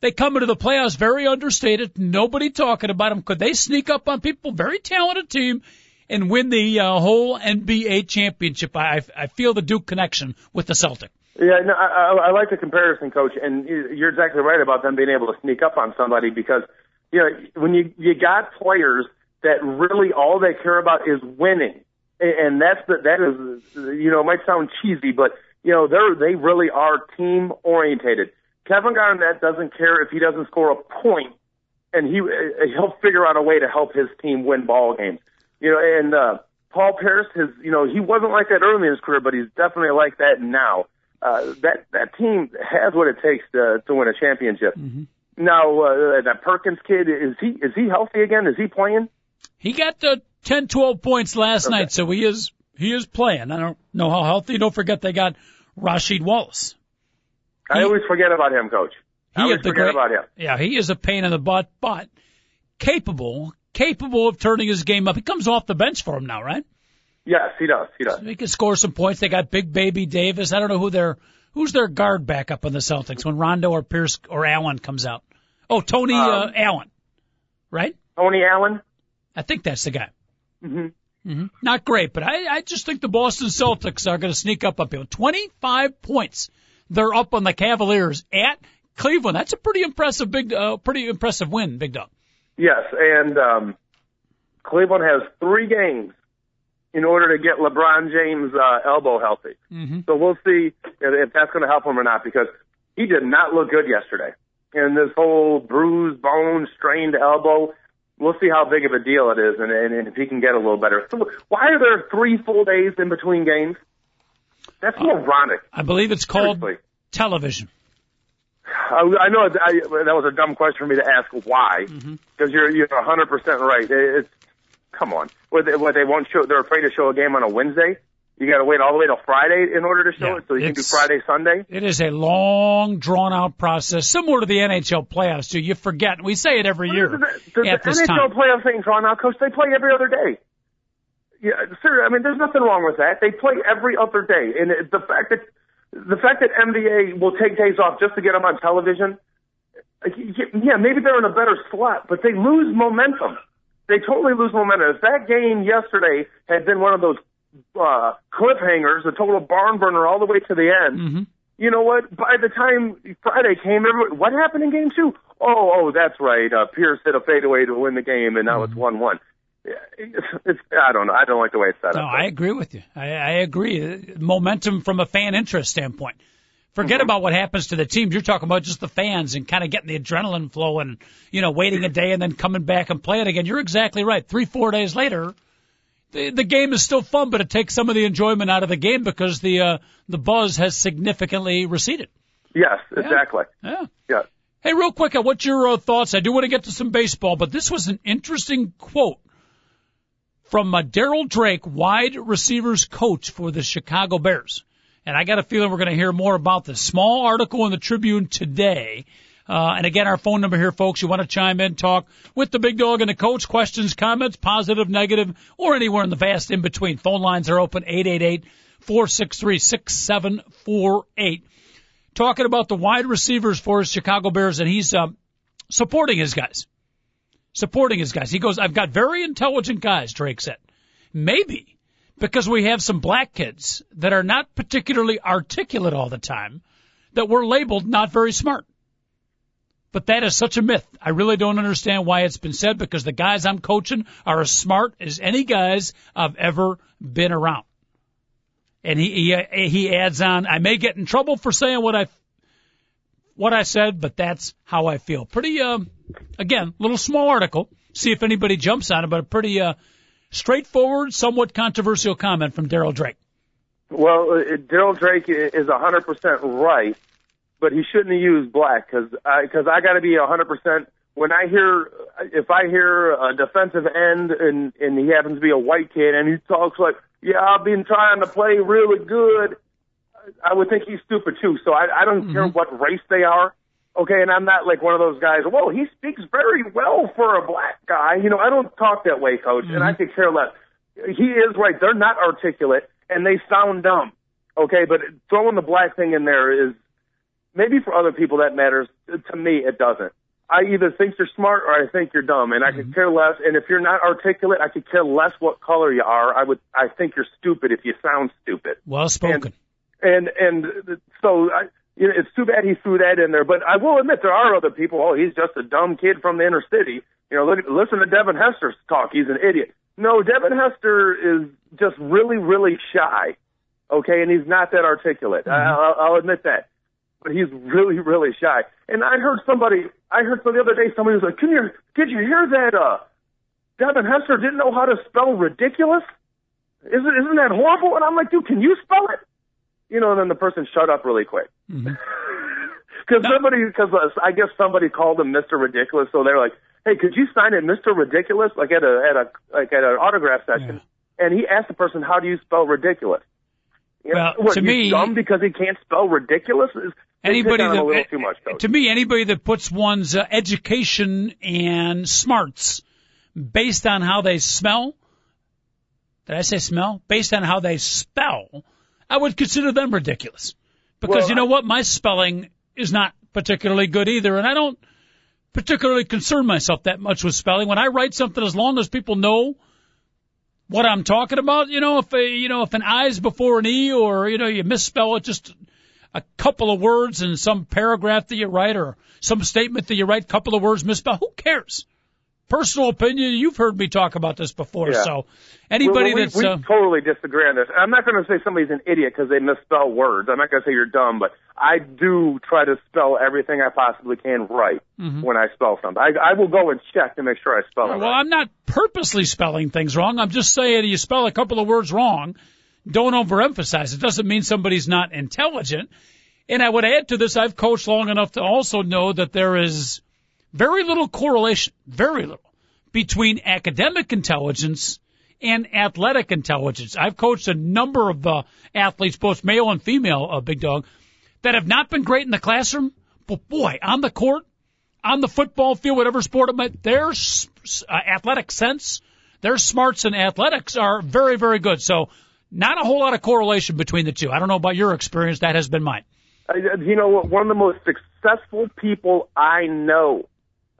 they come into the playoffs very understated. Nobody talking about them. Could they sneak up on people? Very talented team. and win the uh, whole NBA championship. I I feel the Duke connection with the Celtic. Yeah, no, I, I like the comparison, coach, and you're exactly right about them being able to sneak up on somebody because you know when you you got players that really all they care about is winning, and that's the that is you know it might sound cheesy, but you know they're they really are team orientated. Kevin Garnett doesn't care if he doesn't score a point, and he he'll figure out a way to help his team win ball games. You know, and uh, Paul Pierce has you know he wasn't like that early in his career, but he's definitely like that now. Uh, that that team has what it takes to to win a championship. Mm-hmm. Now uh, that Perkins kid is he is he healthy again? Is he playing? He got the 10, 12 points last Okay. night, so he is he is playing. I don't know how healthy. Don't forget they got Rasheed Wallace. I He- always forget about him, coach. I always forget great- about him. Yeah, he is a pain in the butt, but capable, capable of turning his game up. He comes off the bench for him now, right? Yes, he does. He does. He can score some points. They got Big Baby Davis. I don't know who their who's their guard back up on the Celtics when Rondo or Pierce or Allen comes out. Oh, Tony uh, Um, Allen, right? Tony Allen. I think that's the guy. hmm hmm Not great, but I, I just think the Boston Celtics are going to sneak up uphill. 25 points. They're up on the Cavaliers at Cleveland. That's a pretty impressive big, uh, pretty impressive win, Big Dog. Yes, and um, Cleveland has three games in order to get LeBron James' uh, elbow healthy. Mm-hmm. So we'll see if, if that's going to help him or not because he did not look good yesterday. And this whole bruised bone, strained elbow, we'll see how big of a deal it is and, and, and if he can get a little better. So why are there three full days in between games? That's moronic. I believe it's called Seriously. television. I, I know I, that was a dumb question for me to ask why, mm-hmm. because you're you're 100 percent right. It, it's come on, what they, what they won't show? They're afraid to show a game on a Wednesday. You got to wait all the way till Friday in order to show Yeah, it, so you can do Friday, Sunday. It is a long, drawn out process, similar to the NHL playoffs. Too. You forget. We say it every year The, the, the this NHL time. playoff thing drawn out, coach. They play every other day. Yeah, sir. I mean, there's nothing wrong with that. They play every other day, and the fact that the fact that NBA will take days off just to get them on television. Yeah, maybe they're in a better slot, but they lose momentum. They totally lose momentum. If that game yesterday had been one of those uh, cliffhangers, a total barn burner all the way to the end, hmm you know what? By the time Friday came, what happened in game two? Oh, oh, that's right. Uh, Pierce hit a fadeaway to win the game, and now it's one one. It's, it's I don't know. I don't like the way it's set No, up. No, I agree with you. I, I agree. Momentum from a fan interest standpoint. Forget Mm-hmm. about what happens to the teams. You're talking about just the fans and kind of getting the adrenaline flow and, you know, waiting a day and then coming back and playing again. You're exactly right. Three, four days later, the, the game is still fun, but it takes some of the enjoyment out of the game because the, uh, the buzz has significantly receded. yes, exactly. Yeah. Yeah. Hey, real quick, uh, what's your uh, thoughts? I do want to get to some baseball, but this was an interesting quote from uh, Darryl Drake, wide receivers coach for the Chicago Bears. And I got a feeling we're going to hear more about this. Small article in the Tribune today. Uh, and again, our phone number here, folks. You want to chime in, talk with the big dog and the coach. Questions, comments, positive, negative, or anywhere in the vast in between. Phone lines are open 888 463 6748. Talking about the wide receivers for his Chicago Bears, and he's um, supporting his guys. Supporting his guys. He goes, I've got very intelligent guys, Drake said. Maybe because we have some black kids that are not particularly articulate all the time that we're labeled not very smart. But that is such a myth. I really don't understand why it's been said because the guys I'm coaching are as smart as any guys I've ever been around. And he he, he adds on, I may get in trouble for saying what I what I said, but that's how I feel. Pretty um again, little small article. See if anybody jumps on it, but a pretty uh straightforward, somewhat controversial comment from Darryl Drake. Well, uh, Darryl Drake is 100% right, but he shouldn't have used black because I, cause I got to be 100%. When I hear, if I hear a defensive end and, and he happens to be a white kid and he talks like, yeah, I've been trying to play really good, I would think he's stupid too. So I, I don't care what race they are. Okay, and I'm not like one of those guys. Whoa, he speaks very well for a black guy. You know, I don't talk that way, coach, and I mm-hmm. could care less. He is right. They're not articulate and they sound dumb. Okay, but throwing the black thing in there is maybe for other people that matters. To me, it doesn't. I either think you're smart or I think you're dumb, and I could mm-hmm. care less. And if you're not articulate, I could care less what color you are. I would, I think you're stupid if you sound stupid. Well spoken. And and so I, you know, it's too bad he threw that in there. But I will admit there are other people. Oh, he's just a dumb kid from the inner city. You know, look, listen to Devin Hester talk. He's an idiot. No, Devin Hester is just really, really shy. Okay, and he's not that articulate. I, I'll, I'll admit that. But he's really, really shy. And I heard somebody, I heard the other day somebody was like, "Can you, did you hear that? Uh, Devin Hester didn't know how to spell ridiculous. Isn't isn't that horrible?" And I'm like, "Dude, can you spell it?" You know, and then the person shut up really quick. Because somebody, because uh, I guess somebody called him Mr. Ridiculous, so they're like, "Hey, could you sign it, Mr. Ridiculous?" Like at a at a like at an autograph session, and he asked the person, "How do you spell ridiculous?" You know, Well, what, to me- dumb because he can't spell ridiculous. They Anybody on a little that, too much, to me, anybody that puts one's uh, education and smarts based on how they smell, did I say smell? Based on how they spell, I would consider them ridiculous. Because Well, you know I- what? My spelling is not particularly good either, and I don't particularly concern myself that much with spelling. When I write something, as long as people know what I'm talking about, you know, if a, you know, if an I's before an E or, you know, you misspell it just a couple of words in some paragraph that you write or some statement that you write, couple of words misspelled, who cares? Personal opinion, you've heard me talk about this before, Yeah. so anybody Well, we, that's, we uh, totally disagree on this. I'm not going to say somebody's an idiot because they misspell words. I'm not going to say you're dumb, but I do try to spell everything I possibly can right when I spell something. I, I will go and check to make sure I spell it well, right. I'm not purposely spelling things wrong. I'm just saying you spell a couple of words wrong. Don't overemphasize. It doesn't mean somebody's not intelligent. And I would add to this, I've coached long enough to also know that there is very little correlation, very little, between academic intelligence and athletic intelligence. I've coached a number of uh, athletes, both male and female, uh, big dog, that have not been great in the classroom, but boy, on the court, on the football field, whatever sport it might, their uh, athletic sense, their smarts in athletics are very, very good. So not a whole lot of correlation between the two. I don't know about your experience. That has been mine. You know? One of the most successful people I know.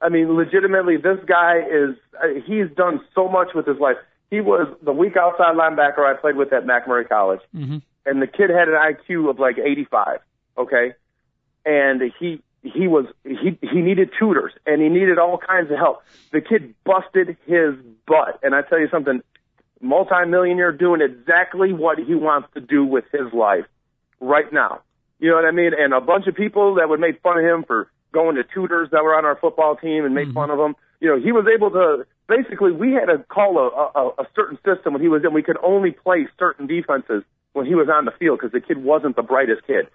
I mean, legitimately, this guy is, uh, he's done so much with his life. He was the weak outside linebacker I played with at McMurry College. Mhm. And the kid had an IQ of like 85. Okay. And he, he was, he, he needed tutors and he needed all kinds of help. The kid busted his butt. And I tell you something, multimillionaire doing exactly what he wants to do with his life right now. You know what I mean? And a bunch of people that would make fun of him for going to tutors that were on our football team and make mm-hmm. fun of him. You know, he was able to basically we had to call a, a, a certain system when he was in. We could only play certain defenses when he was on the field because the kid wasn't the brightest kid.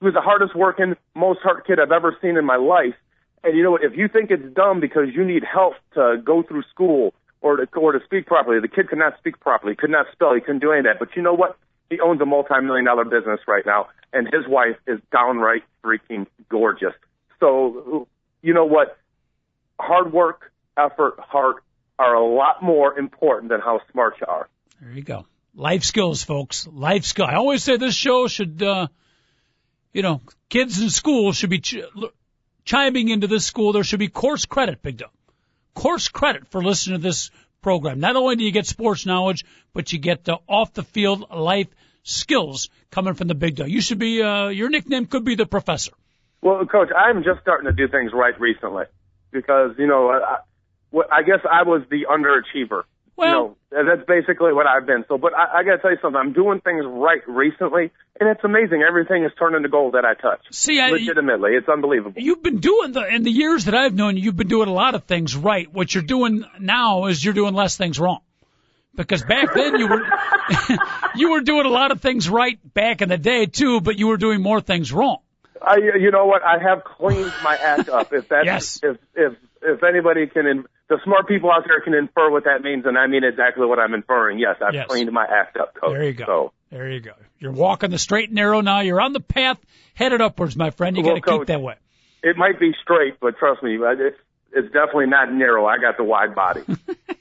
He was the hardest working, most hard kid I've ever seen in my life. And you know what? If you think it's dumb because you need help to go through school or to or to speak properly, the kid could not speak properly, could not spell, he couldn't do any of that. But you know what? He owns a multi-million dollar business right now, and his wife is downright freaking gorgeous. So, you know what? Hard work, effort, heart are a lot more important than how smart you are. There you go. Life skills, folks. Life skill. I always say this show should, uh, you know, kids in school should be ch- chiming into this school. There should be course credit, Big Dog. Course credit for listening to this program. Not only do you get sports knowledge, but you get the off the field life skills coming from the Big Dog. You should be, uh, your nickname could be the professor. Well, Coach, I'm just starting to do things right recently because you know, I, I guess I was the underachiever. Well- you know, that's basically what I've been. So, but I, I got to tell you something. I'm doing things right recently, and it's amazing. Everything is turning to gold that I touch. See, I, Legitimately, it's unbelievable. you've been doing the in the years that I've known you, you've been doing a lot of things right. What you're doing now is you're doing less things wrong. Because back then you were you were doing a lot of things right back in the day too, but you were doing more things wrong. I, you know what? I have cleaned my act up. If that's Yes. if if if anybody can, in, the smart people out there can infer what that means, and I mean exactly what I'm inferring. Yes, I've Yes. cleaned my act up, Coach. There you go. So, There you go. You're walking the straight and narrow now. You're on the path headed upwards, my friend. You Well, got to keep that way. it might be straight, but trust me, it's it's definitely not narrow. I got the wide body.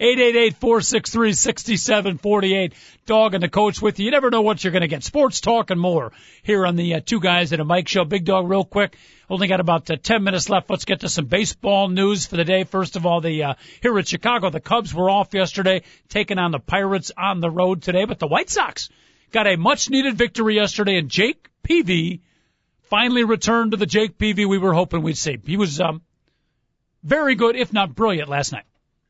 Eight eight eight four six three sixty seven forty eight. Dog and the coach with you. You never know what you're going to get. Sports talk and more here on the uh, Two Guys at a Mic Show. Big Dog, real quick. Only got about uh, 10 minutes left. Let's get to some baseball news for the day. First of all, the uh, here in Chicago, the Cubs were off yesterday, taking on the Pirates on the road today, but the White Sox got a much needed victory yesterday, and Jake Peavy finally returned to the Jake Peavy we were hoping we'd see. He was um, very good, if not brilliant, last night.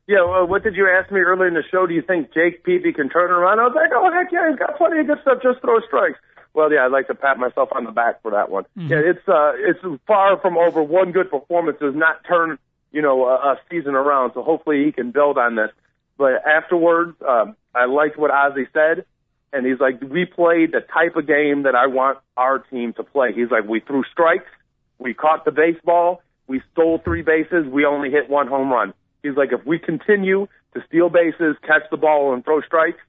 Yeah, well, what did you ask me earlier in the show? Do you think Jake Peavy can turn around? I was like, oh heck yeah, he's got plenty of good stuff. Just throw strikes. Well, yeah, I'd like to pat myself on the back for that one. Mm-hmm. Yeah, it's uh, it's far from over. One good performance does not turn, you know, a, a season around. So hopefully he can build on this. But afterwards, um, I liked what Ozzie said, and he's like, we played the type of game that I want our team to play. He's like, we threw strikes, we caught the baseball, we stole three bases, we only hit one home run. He's like, if we continue to steal bases, catch the ball, and throw strikes,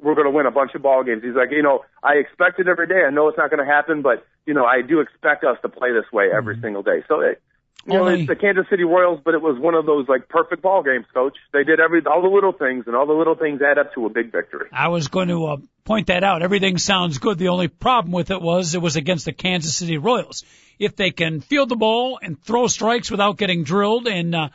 we're going to win a bunch of ball games. He's like, you know, I expect it every day. I know it's not going to happen, but you know, I do expect us to play this way every single day. So, it, you know, it's the Kansas City Royals, but it was one of those like perfect ball games, Coach. They did every all the little things, and all the little things add up to a big victory. I was going to uh, point that out. Everything sounds good. The only problem with it was it was against the Kansas City Royals. If they can field the ball and throw strikes without getting drilled and uh,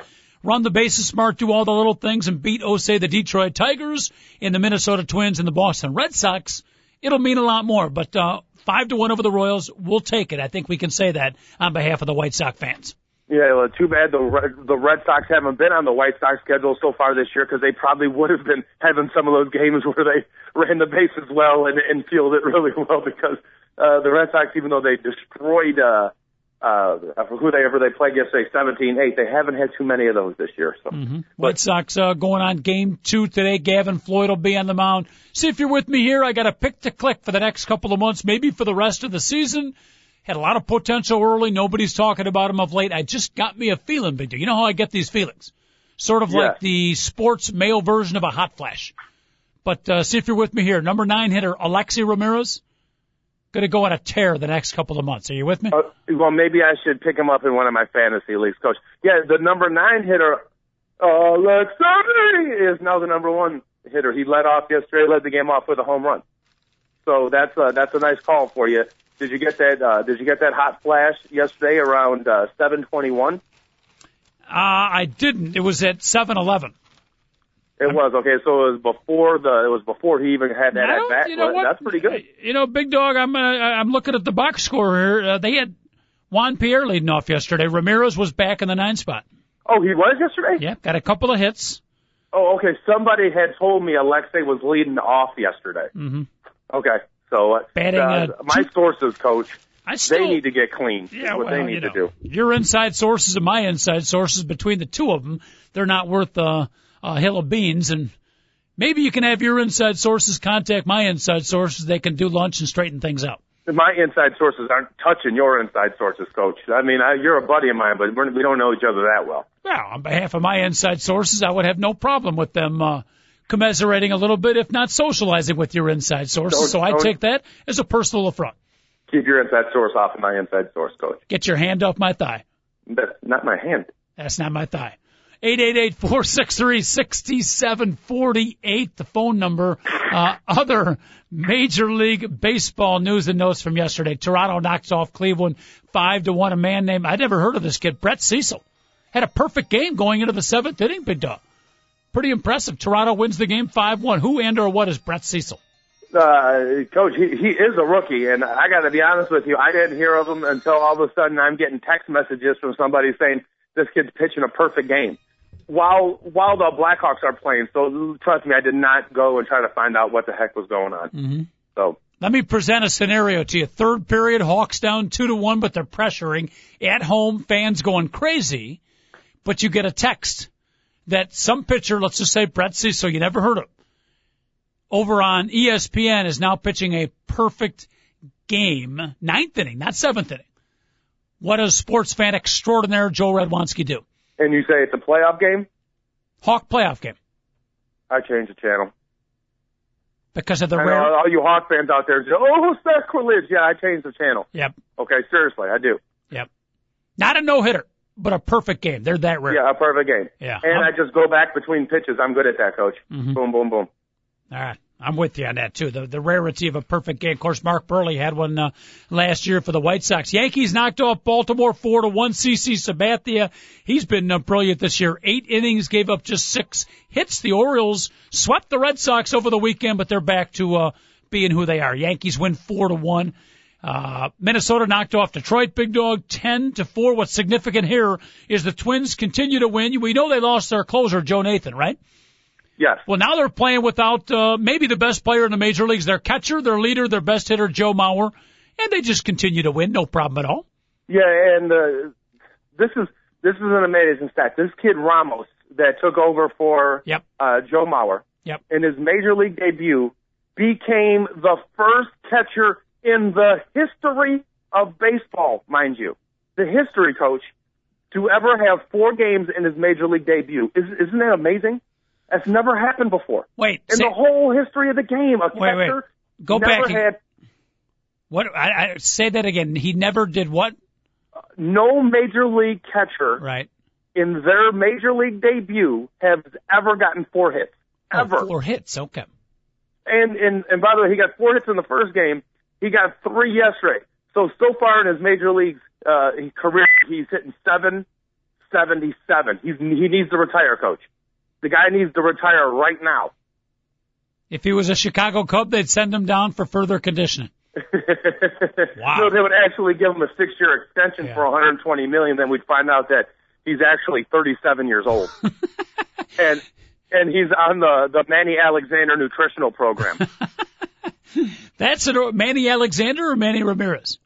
run the bases smart, do all the little things, and beat, oh, say, the Detroit Tigers and the Minnesota Twins and the Boston Red Sox, it'll mean a lot more. But uh, five to one over the Royals, we'll take it. I think we can say that on behalf of the White Sox fans. Yeah, well, too bad the Red, the Red Sox haven't been on the White Sox schedule so far this year because they probably would have been having some of those games where they ran the bases well and, and fielded it really well because uh, the Red Sox, even though they destroyed uh, uh, who they ever they played yesterday, 17-8, they haven't had too many of those this year. So, White Sox uh, going on game two today. Gavin Floyd will be on the mound. See if you're with me here. I got a pick to click for the next couple of months, maybe for the rest of the season. Had a lot of potential early. Nobody's talking about him of late. I just got me a feeling, Victor. You know how I get these feelings? Sort of Yeah. like the sports male version of a hot flash. But uh, see if you're with me here. Number nine hitter Alexei Ramirez going to go on a tear the next couple of months. Are you with me? uh, well, maybe I should pick him up in one of my fantasy leagues, Coach. Yeah, the number nine hitter, Alexander, is now the number one hitter. He led off yesterday, led the game off with a home run. So that's uh, that's a nice call for you. Did you get that? Uh, did you get that hot flash yesterday around uh, 7:21? Uh, I didn't. It was at 7-Eleven. It was okay. So it was before the. It was before he even had that at bat. you know what? That's pretty good. You know, big dog. I'm uh, I'm looking at the box score here. Uh, they had Juan Pierre leading off yesterday. Ramirez was back in the nine spot. Oh, he was yesterday. Yeah, got a couple of hits. Oh, okay. Somebody had told me Alexei was leading off yesterday. Mm-hmm. Okay. So uh, Batting, uh, my sources, coach, I still they need to get clean. yeah, what well, they need you know, to do. your inside sources and my inside sources. Between the two of them, they're not worth uh, a hill of beans. And maybe you can have your inside sources contact my inside sources. They can do lunch and straighten things out. My inside sources aren't touching your inside sources, coach. I mean, I, you're a buddy of mine, but we're, we don't know each other that well. Well, on behalf of my inside sources, I would have no problem with them uh, commiserating a little bit, if not socializing with your inside sources. Don't- so I take that as a personal affront. Keep your inside source off of my inside source, coach. Get your hand off my thigh. That's not my hand. That's not my thigh. 888-463-6748, the phone number. Uh, other Major League Baseball news and notes from yesterday. Toronto knocks off Cleveland five to one. A man named, I'd never heard of this kid, Brett Cecil. Had a perfect game going into the seventh inning, big dog. Pretty impressive. Toronto wins the game 5-1. Who and or what is Brett Cecil? Uh, coach, he, he is a rookie, and I got to be honest with you, I didn't hear of him until all of a sudden I'm getting text messages from somebody saying this kid's pitching a perfect game. While while the Blackhawks are playing, so trust me, I did not go and try to find out what the heck was going on. Mm-hmm. So Let me present a scenario to you. Third period, Hawks down two to one, but they're pressuring at home. Fans going crazy, but you get a text that some pitcher, let's just say Brett Cecil, you never heard of, over on ESPN is now pitching a perfect game, ninth inning, not seventh inning. What does sports fan extraordinaire Joe Redwanski do? And you say it's a playoff game, Hawk playoff game I change the channel. because of the I know rare. all you Hawk fans out there say, "Oh, sacrilege!" Yeah, I changed the channel. Yep, Okay, seriously, I do. yep. Not a no hitter, but a perfect game. They're that rare. Yeah, a perfect game. Yeah. And I'm- I just go back between pitches. I'm good at that, coach. Mhm. Boom, boom, boom. All right. I'm with you on that too. The the rarity of a perfect game. Of course, Mark Buehrle had one uh, last year for the White Sox. Yankees knocked off Baltimore four to one. CC Sabathia, he's been uh, brilliant this year. Eight innings, gave up just six hits. The Orioles swept the Red Sox over the weekend, but they're back to uh, being who they are. Yankees win four to one. Uh, Minnesota knocked off Detroit, big dog, 10 to 4. What's significant here is the Twins continue to win. We know they lost their closer, Joe Nathan, right? Yes. Well, now they're playing without uh, maybe the best player in the major leagues, their catcher, their leader, their best hitter, Joe Mauer, and they just continue to win, no problem at all. Yeah, and uh, this is this is an amazing stat. This kid Ramos that took over for Yep. uh, Joe Mauer Yep. in his major league debut became the first catcher in the history of baseball, mind you, the history coach to ever have four games in his major league debut. Is, isn't that amazing? That's never happened before. Wait, In say, the whole history of the game, a Wait, wait. catcher go never back. had what? I, I say that again. He never did what? no major league catcher Right. in their major league debut has ever gotten four hits. Oh, Ever. four hits. Okay. And, and, and by the way, he got four hits in the first game. He got three yesterday. So, so far in his major league, uh, career, he's hitting seven seventy-seven. He's, he needs to retire, coach. The guy needs to retire right now. If he was a Chicago Cub, they'd send him down for further conditioning. Wow. No, they would actually give him a six-year extension Yeah. for 120 million. Then we'd find out that he's actually 37 years old, and and he's on the the Manny Alexander nutritional program. That's it. Manny Alexander or Manny Ramirez?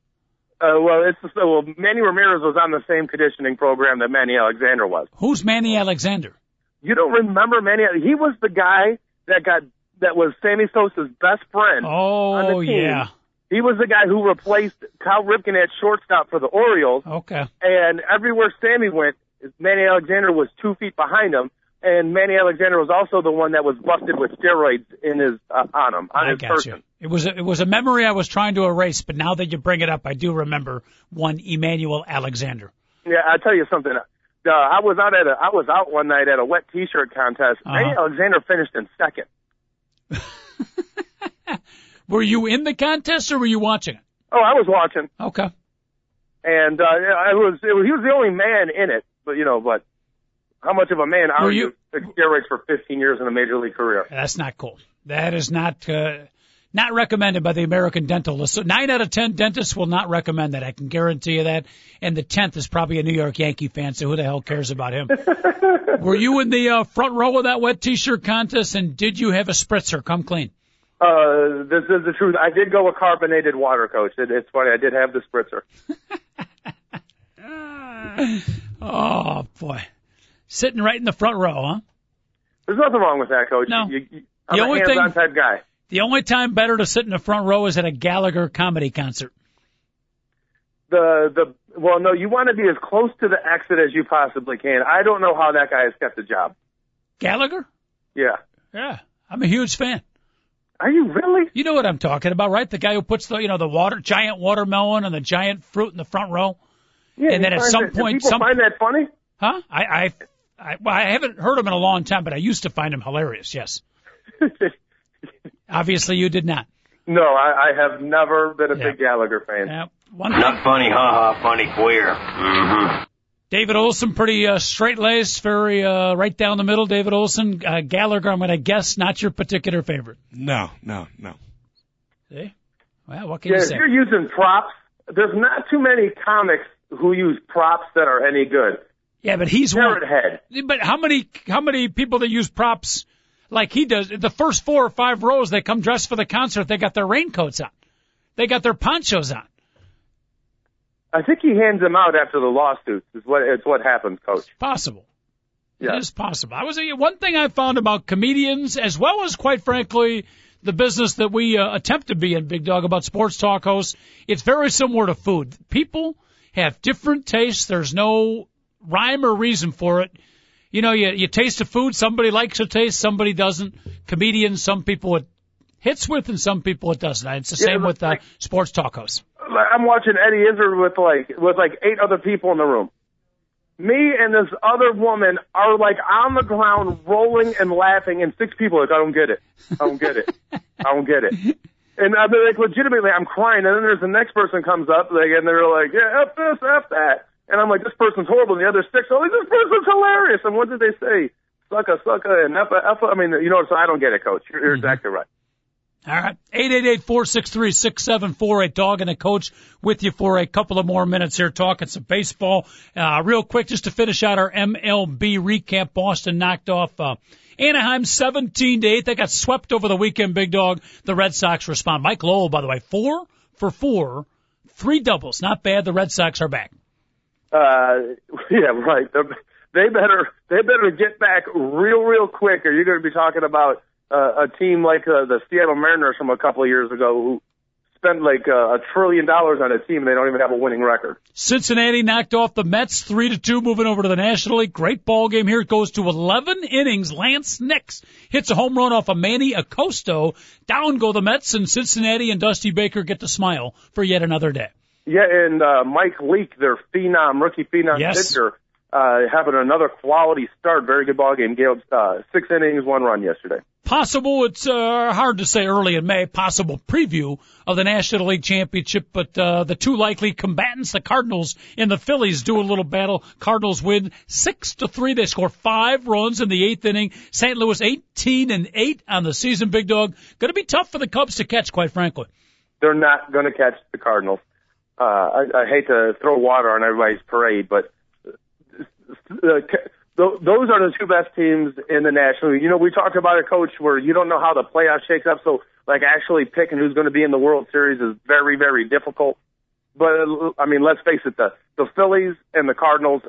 Uh, well, it's well, Manny Ramirez was on the same conditioning program that Manny Alexander was. Who's Manny Alexander? You don't remember Manny? He was the guy that got that was Sammy Sosa's best friend. on Oh the team. yeah. He was the guy who replaced Cal Ripken at shortstop for the Orioles. Okay. and everywhere Sammy went, Manny Alexander was two feet behind him, and Manny Alexander was also the one that was busted with steroids in his uh, on him on I his person. you. It was a, it was a memory I was trying to erase, but now that you bring it up, I do remember one Emmanuel Alexander. Yeah, I'll tell you something. Uh, I was out at a I was out one night at a wet T-shirt contest. Uh-huh. Manny Alexander finished in second. Were you in the contest or were you watching it? Oh, I was watching, Okay. and uh, I was, it was he was the only man in it. But you know, but how much of a man are Were you? steroids for 15 years in a major league career. That's not cool. That is not uh, not recommended by the American Dental List. So nine out of ten dentists will not recommend that. I can guarantee you that. And the tenth is probably a New York Yankee fan, so who the hell cares about him? Were you in the uh, front row of that wet T-shirt contest, and did you have a spritzer? Come clean. Uh, this is the truth. I did go with carbonated water, coach. It, it's funny. I did have the spritzer. Oh boy, sitting right in the front row, huh? There's nothing wrong with that, coach. No. You, you, I'm The a only hands-on thing- type guy. The only time better to sit in the front row is at a Gallagher comedy concert. The the well, no, you want to be as close to the exit as you possibly can. I don't know how that guy has kept the job. Gallagher? Yeah. Yeah, I'm a huge fan. Are you really? You know what I'm talking about, right? The guy who puts the, you know, the water, giant watermelon and the giant fruit in the front row. Yeah. And then at some do point people some- find that funny. Huh? I, I, I, well, I haven't heard him in a long time, but I used to find him hilarious. Yes. Obviously you did not. no, I, I have never been a Yeah. big Gallagher fan. Yeah. One Not funny, ha ha, funny queer. Mm-hmm. David Olson, pretty uh, straight laced, very uh, right down the middle. David Olson, uh, Gallagher, I'm going to guess not your particular favorite. No, no, no. See? Well, what can Yeah, you if say? you're using props, there's not too many comics who use props that are any good. Yeah, but he's one. Parrot Head. But how many how many people that use props like he does? The first four or five rows, they come dressed for the concert. They got their raincoats on. They got their ponchos on. I think he hands them out after the lawsuits. Is what it's what happens, Coach. Possible. Yeah. It is possible. I was one thing I found about comedians, as well as quite frankly the business that we uh, attempt to be in Big Dog about sports talk hosts. It's very similar to food. People have different tastes. There's no rhyme or reason for it. You know, you you taste a food. Somebody likes a taste, somebody doesn't. Comedians, some people it hits with, and some people it doesn't. It's the Yeah, same with uh, like- sports talk hosts. I'm watching Eddie Izzard with like with like eight other people in the room. me and this other woman are like on the ground rolling and laughing, and six people are like, I don't get it. I don't get it. I don't get it. And I mean, like, legitimately, I'm crying. And then there's the next person comes up, like, and they're like, yeah, F this, F that. And I'm like, this person's horrible. And the other six are like, this person's hilarious. And what did they say? Sucka, sucka, and F, F. I mean, you know, so I don't get it, coach. You're, you're exactly right. All right. 888-463-6748. Dog and a coach with you for a couple of more minutes here talking some baseball. Uh, real quick, just to finish out our MLB recap. Boston knocked off, uh, Anaheim 17 to 8. They got swept over the weekend, big dog. The Red Sox respond. Mike Lowell, by the way, four for four, three doubles. Not bad. The Red Sox are back. Uh, yeah, right. They better, they better get back real, real quick or you're going to be talking about uh, a team like uh, the Seattle Mariners from a couple of years ago who spent like uh, a trillion dollars on a team and they don't even have a winning record. Cincinnati knocked off the Mets three to two, moving over to the National League. Great ball game here. It goes to 11 innings. Laynce Nix hits a home run off of Manny Acosta. Down go the Mets and Cincinnati and Dusty Baker get to smile for yet another day. Yeah, and uh, Mike Leake, their phenom, rookie phenom Yes. pitcher, uh, having another quality start. Very good ball game. Gave uh, six innings, one run yesterday. Possible, it's uh, hard to say early in May, possible preview of the National League Championship, but uh, the two likely combatants, the Cardinals and the Phillies, do a little battle. Cardinals win six to three. They score five runs in the eighth inning. St. Louis 18 and eight on the season, big dog. Going to be tough for the Cubs to catch, quite frankly. They're not going to catch the Cardinals. Uh, I, I hate to throw water on everybody's parade, but uh, th- those are the two best teams in the National League. You know, we talked about a coach where you don't know how the playoff shakes up, so like actually picking who's going to be in the World Series is very, very difficult. But uh, I mean, let's face it, the the Phillies and the Cardinals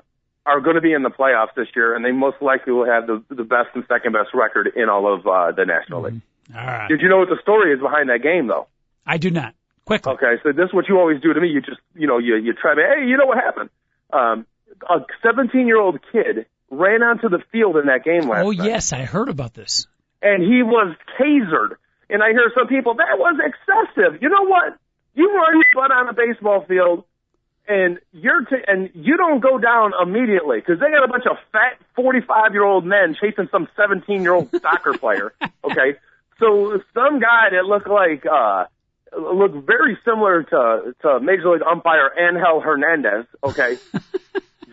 are going to be in the playoffs this year, and they most likely will have the the best and second best record in all of uh, the National League. All right. Did you know what the story is behind that game, though? I do not. Quickly. Okay, so this is what you always do to me. You just, you know, you you try to, hey, you know what happened? Um, a 17 year old kid ran onto the field in that game last Oh, night, yes, I heard about this. and he was tasered. And I hear some people that was excessive. You know what? You run your butt on a baseball field, and you're t- and you don't go down immediately because they got a bunch of fat 45 year old men chasing some 17 year old soccer player. Okay, so some guy that looked like uh looked very similar to to Major League umpire Angel Hernandez. Okay.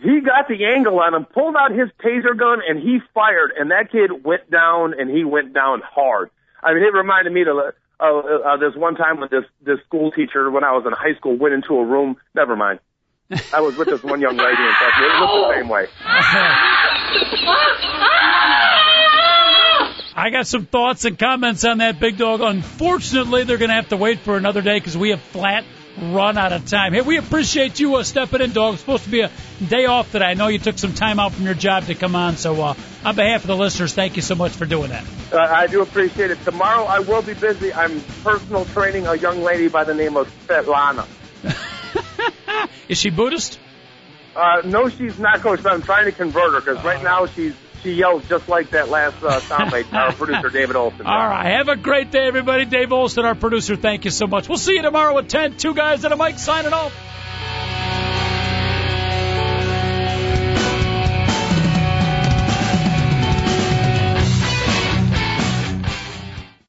He got the angle on him, pulled out his taser gun, and he fired. And that kid went down, and he went down hard. I mean, it reminded me to uh, uh, this one time when this this school teacher, when I was in high school, went into a room. Never mind. I was with this one young lady, and. It looked the same way. I got some thoughts and comments on that big dog. Unfortunately, they're going to have to wait for another day because we have flat run out of time. Hey, we appreciate you uh, stepping in, dog. It's supposed to be a day off today. I know you took some time out from your job to come on. So, uh, on behalf of the listeners, thank you so much for doing that. Uh, I do appreciate it. Tomorrow I will be busy. I'm personal training a young lady by the name of Svetlana. Is she Buddhist? Uh, no, she's not, coach. But I'm trying to convert her because right now she's she yells just like that last uh, soundbite. Our producer David Olson. All right. Have a great day, everybody. Dave Olson, our producer, thank you so much. We'll see you tomorrow at 10. Two guys and a mic signing off.